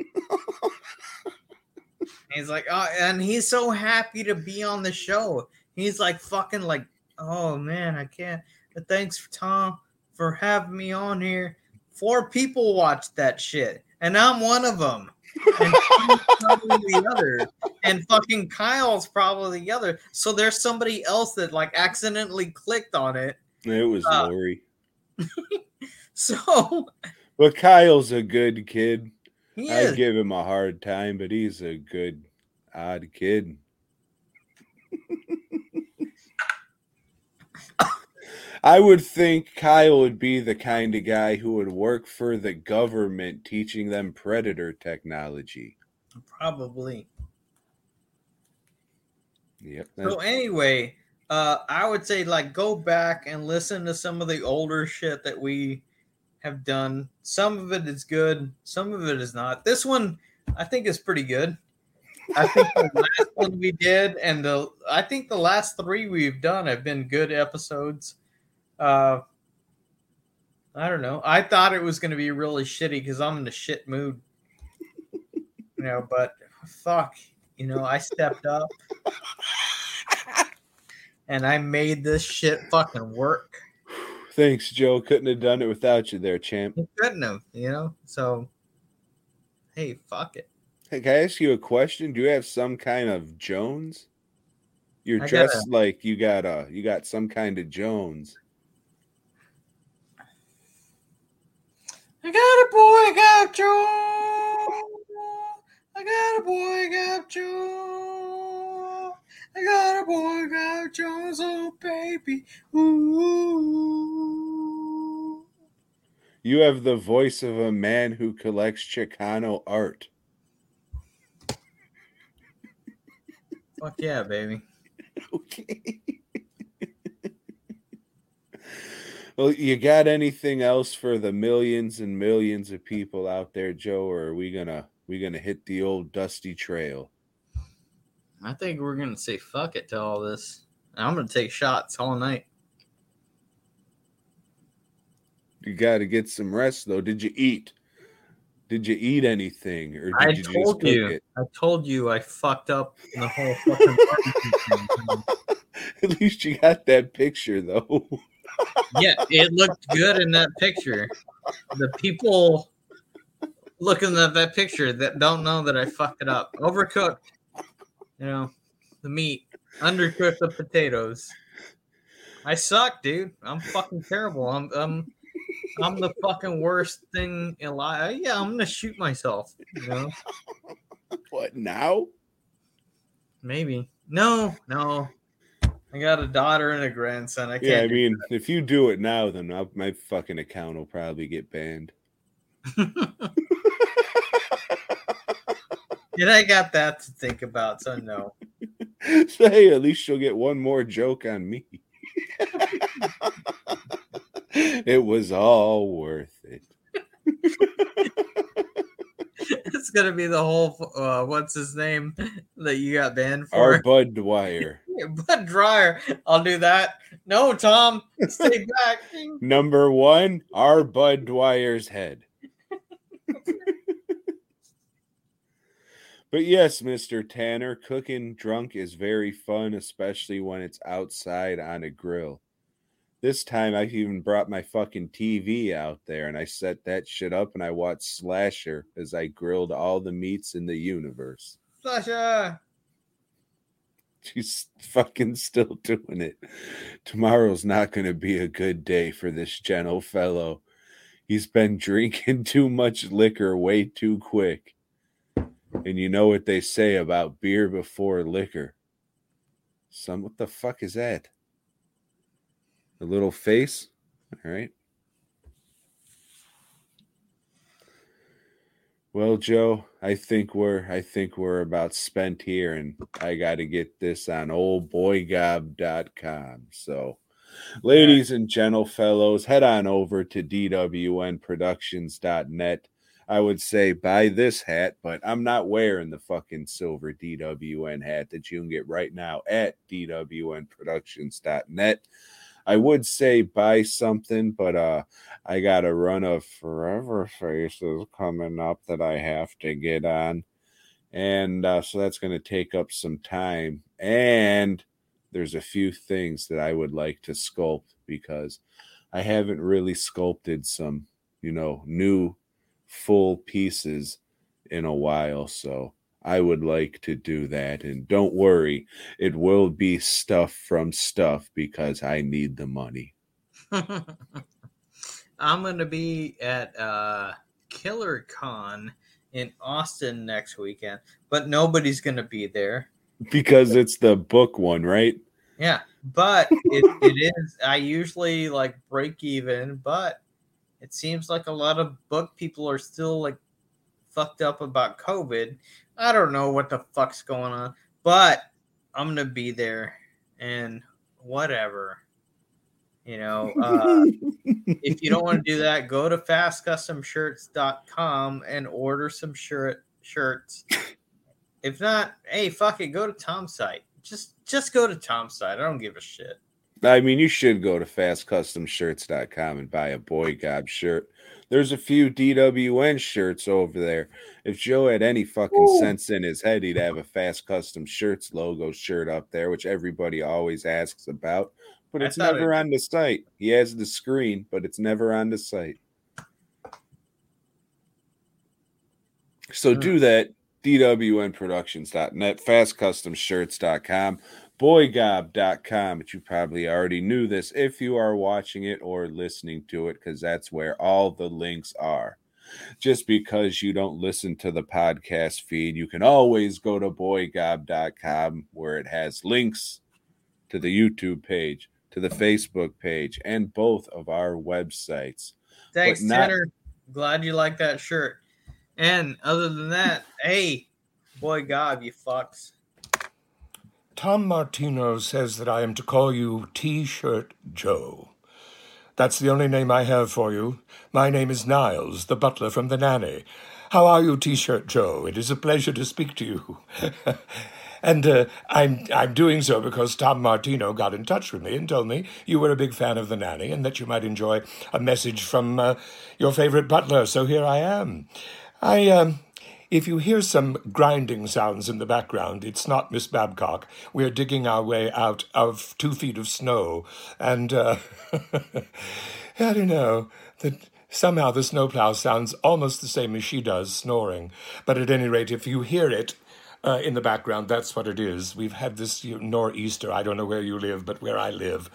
He's like, oh, and he's so happy to be on the show. He's like, fucking, like, oh man, I can't. But thanks Tom for having me on here. Four people watched that shit, and I'm one of them. And probably the other, and fucking Kyle's probably the other. So there's somebody else that like accidentally clicked on it. it was Uh, Lori, So but Kyle's a good kid. I give him a hard time, but he's a good, odd kid. I would think Kyle would be the kind of guy who would work for the government teaching them predator technology. Probably. Yep. So anyway, uh, I would say like go back and listen to some of the older shit that we have done. Some of it is good, some of it is not. This one I think is pretty good. I think the last one we did, and the I think the last three we've done have been good episodes. Uh, I don't know. I thought it was going to be really shitty because I'm in a shit mood, you know. But fuck, you know, I stepped up and I made this shit fucking work. Thanks, Joe. Couldn't have done it without you there, champ. It couldn't have, you know. So, hey, fuck it. Hey, can I ask you a question? Do you have some kind of Jones? You're I dressed like you got a you got some kind of Jones. I got a boy got Joe. I got a boy got Joe. I got a boy got Jones, oh baby. Ooh. You have the voice of a man who collects Chicano art. Fuck yeah, baby. Okay. Well, you got anything else for the millions and millions of people out there, Joe? Or are we gonna we gonna hit the old dusty trail? I think we're gonna say fuck it to all this. I'm gonna take shots all night. You got to get some rest, though. Did you eat? Did you eat anything, or did I you told just you. it? I told you I fucked up the whole fucking. At least you got that picture, though. Yeah, it looked good in that picture. The people looking at that picture that don't know that I fucked it up. Overcooked, you know, the meat, undercooked the potatoes. I suck, dude. I'm fucking terrible. I'm I'm I'm the fucking worst thing in life. Uh, yeah, I'm gonna shoot myself. You know, what now? maybe. No, no. I got a daughter and a grandson. I can't. Yeah, I mean, if you do it now, then I'll, my fucking account will probably get banned. And I got that to think about, so no. so hey, at least you'll get one more joke on me. it was all worth it. It's gonna be the whole uh, what's his name that you got banned for. Our. Bud Dwyer. Bud Dwyer. I'll do that. No, Tom, stay back. Number one, our Bud Dwyer's head. but yes, Mr. Tanner, cooking drunk is very fun, especially when it's outside on a grill. This time I even brought my fucking TV out there and I set that shit up and I watched Slasher as I grilled all the meats in the universe. Slasher! She's fucking still doing it. Tomorrow's not going to be a good day for this gentle fellow. He's been drinking too much liquor way too quick. And you know what they say about beer before liquor. Son, what the fuck is that? A little face? All right. Well, Joe, I think we're I think we're about spent here and I got to get this on oldboygob.com. So, ladies and gentle fellows, head on over to dwnproductions.net. I would say buy this hat, but I'm not wearing the fucking silver DWN hat that you can get right now at dwnproductions.net. I would say buy something, but uh I got a run of forever faces coming up that I have to get on. And uh, so that's going to take up some time. And there's a few things that I would like to sculpt because I haven't really sculpted some, you know, new full pieces in a while. So I would like to do that. And don't worry, it will be stuff from stuff because I need the money. I'm gonna be at uh, Killer Con in Austin next weekend, but nobody's gonna be there. Because it's the book one, right? Yeah, but it, it is. I usually like break even, but it seems like a lot of book people are still like fucked up about COVID. I don't know what the fuck's going on, but I'm gonna be there and whatever. You know, uh, if you don't want to do that, go to fastcustomshirts.com and order some shirt shirts. If not, hey, fuck it, go to Tom's site. Just just go to Tom's site. I don't give a shit. I mean, you should go to fastcustomshirts.com and buy a BOYGOB shirt. There's a few DWN shirts over there. If Joe had any fucking Ooh. sense in his head, he'd have a Fast Custom Shirts logo shirt up there, which everybody always asks about but it's never it... on the site. He has the screen, but it's never on the site. So do that. DWNProductions.net, fastcustomshirts.com, boygob.com. But you probably already knew this if you are watching it or listening to it, because that's where all the links are. Just because you don't listen to the podcast feed, you can always go to boygob.com where it has links to the YouTube page, to the Facebook page and both of our websites. Thanks, not- Tanner. Glad you like that shirt. And other than that, hey, boy, God, you fucks. Tom Martino says that I am to call you T shirt Joe. That's the only name I have for you. My name is Niles, the butler from the nanny. How are you, T shirt Joe? It is a pleasure to speak to you. And uh, I'm I'm doing so because Tom Martino got in touch with me and told me you were a big fan of the nanny and that you might enjoy a message from uh, your favorite butler. So here I am. I um, if you hear some grinding sounds in the background, it's not Miss Babcock. We're digging our way out of two feet of snow, and uh, I don't know that somehow the snowplow sounds almost the same as she does, snoring. But at any rate, if you hear it, uh, in the background. That's what it is. We've had this nor'easter. I don't know where you live, but where I live.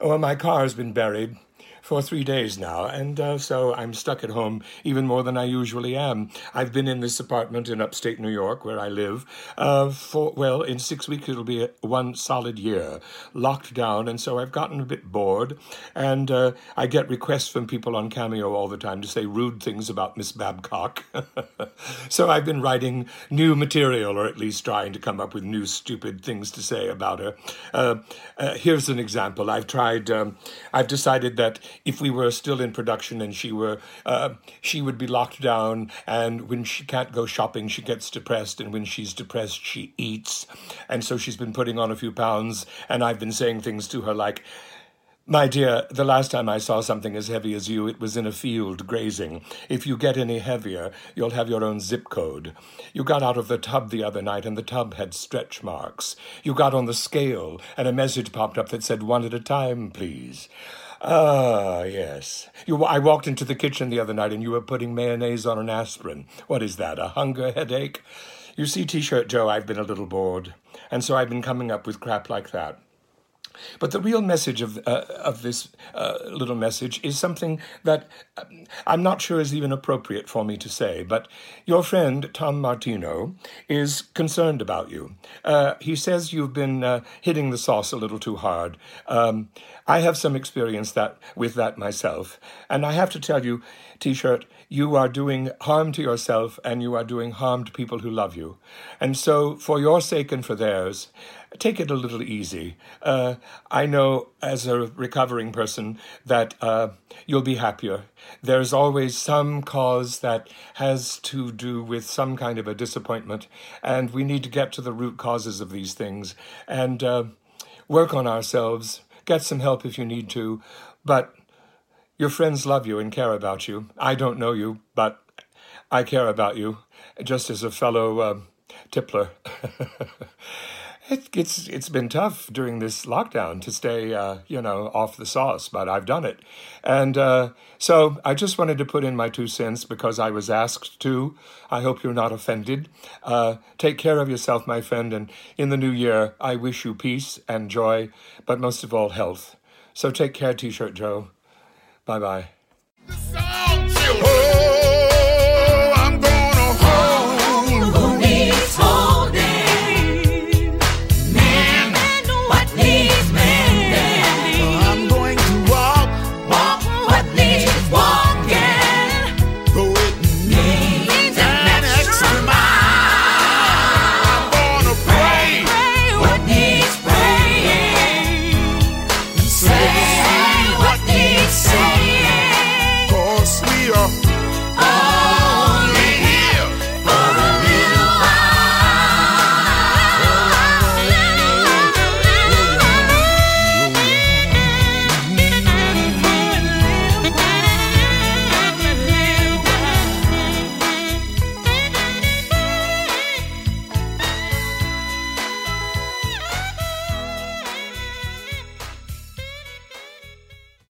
Well, my car has been buried for three days now, and uh, so I'm stuck at home even more than I usually am. I've been in this apartment in upstate New York where I live uh, for, well, in six weeks it'll be one solid year, locked down, and so I've gotten a bit bored, and uh, I get requests from people on Cameo all the time to say rude things about Miss Babcock. so I've been writing new material, or at least trying to come up with new stupid things to say about her. Uh, uh, here's an example. I've tried, um, I've decided that if we were still in production and she were uh, she would be locked down and when she can't go shopping she gets depressed and when she's depressed she eats and so she's been putting on a few pounds and I've been saying things to her like my dear, the last time I saw something as heavy as you, it was in a field grazing. If you get any heavier, you'll have your own zip code. You got out of the tub the other night, and the tub had stretch marks. You got on the scale, and a message popped up that said, One at a time, please. Ah, yes. You, I walked into the kitchen the other night and you were putting mayonnaise on an aspirin. What is that, a hunger headache? You see, T shirt Joe, I've been a little bored, and so I've been coming up with crap like that. But the real message of, uh, of this uh, little message is something that um, I'm not sure is even appropriate for me to say. But your friend, Tom Martino, is concerned about you. Uh, he says you've been uh, hitting the sauce a little too hard. Um, I have some experience that with that myself. And I have to tell you, T shirt, you are doing harm to yourself and you are doing harm to people who love you. And so, for your sake and for theirs, take it a little easy. Uh, I know as a recovering person that uh, you'll be happier. There's always some cause that has to do with some kind of a disappointment, and we need to get to the root causes of these things and uh, work on ourselves. Get some help if you need to, but your friends love you and care about you. I don't know you, but I care about you, just as a fellow uh, tippler. It, it's it's been tough during this lockdown to stay, uh, you know, off the sauce, but I've done it, and uh, so I just wanted to put in my two cents because I was asked to. I hope you're not offended. Uh, take care of yourself, my friend, and in the new year, I wish you peace and joy, but most of all, health. So take care, T-shirt Joe. Bye bye.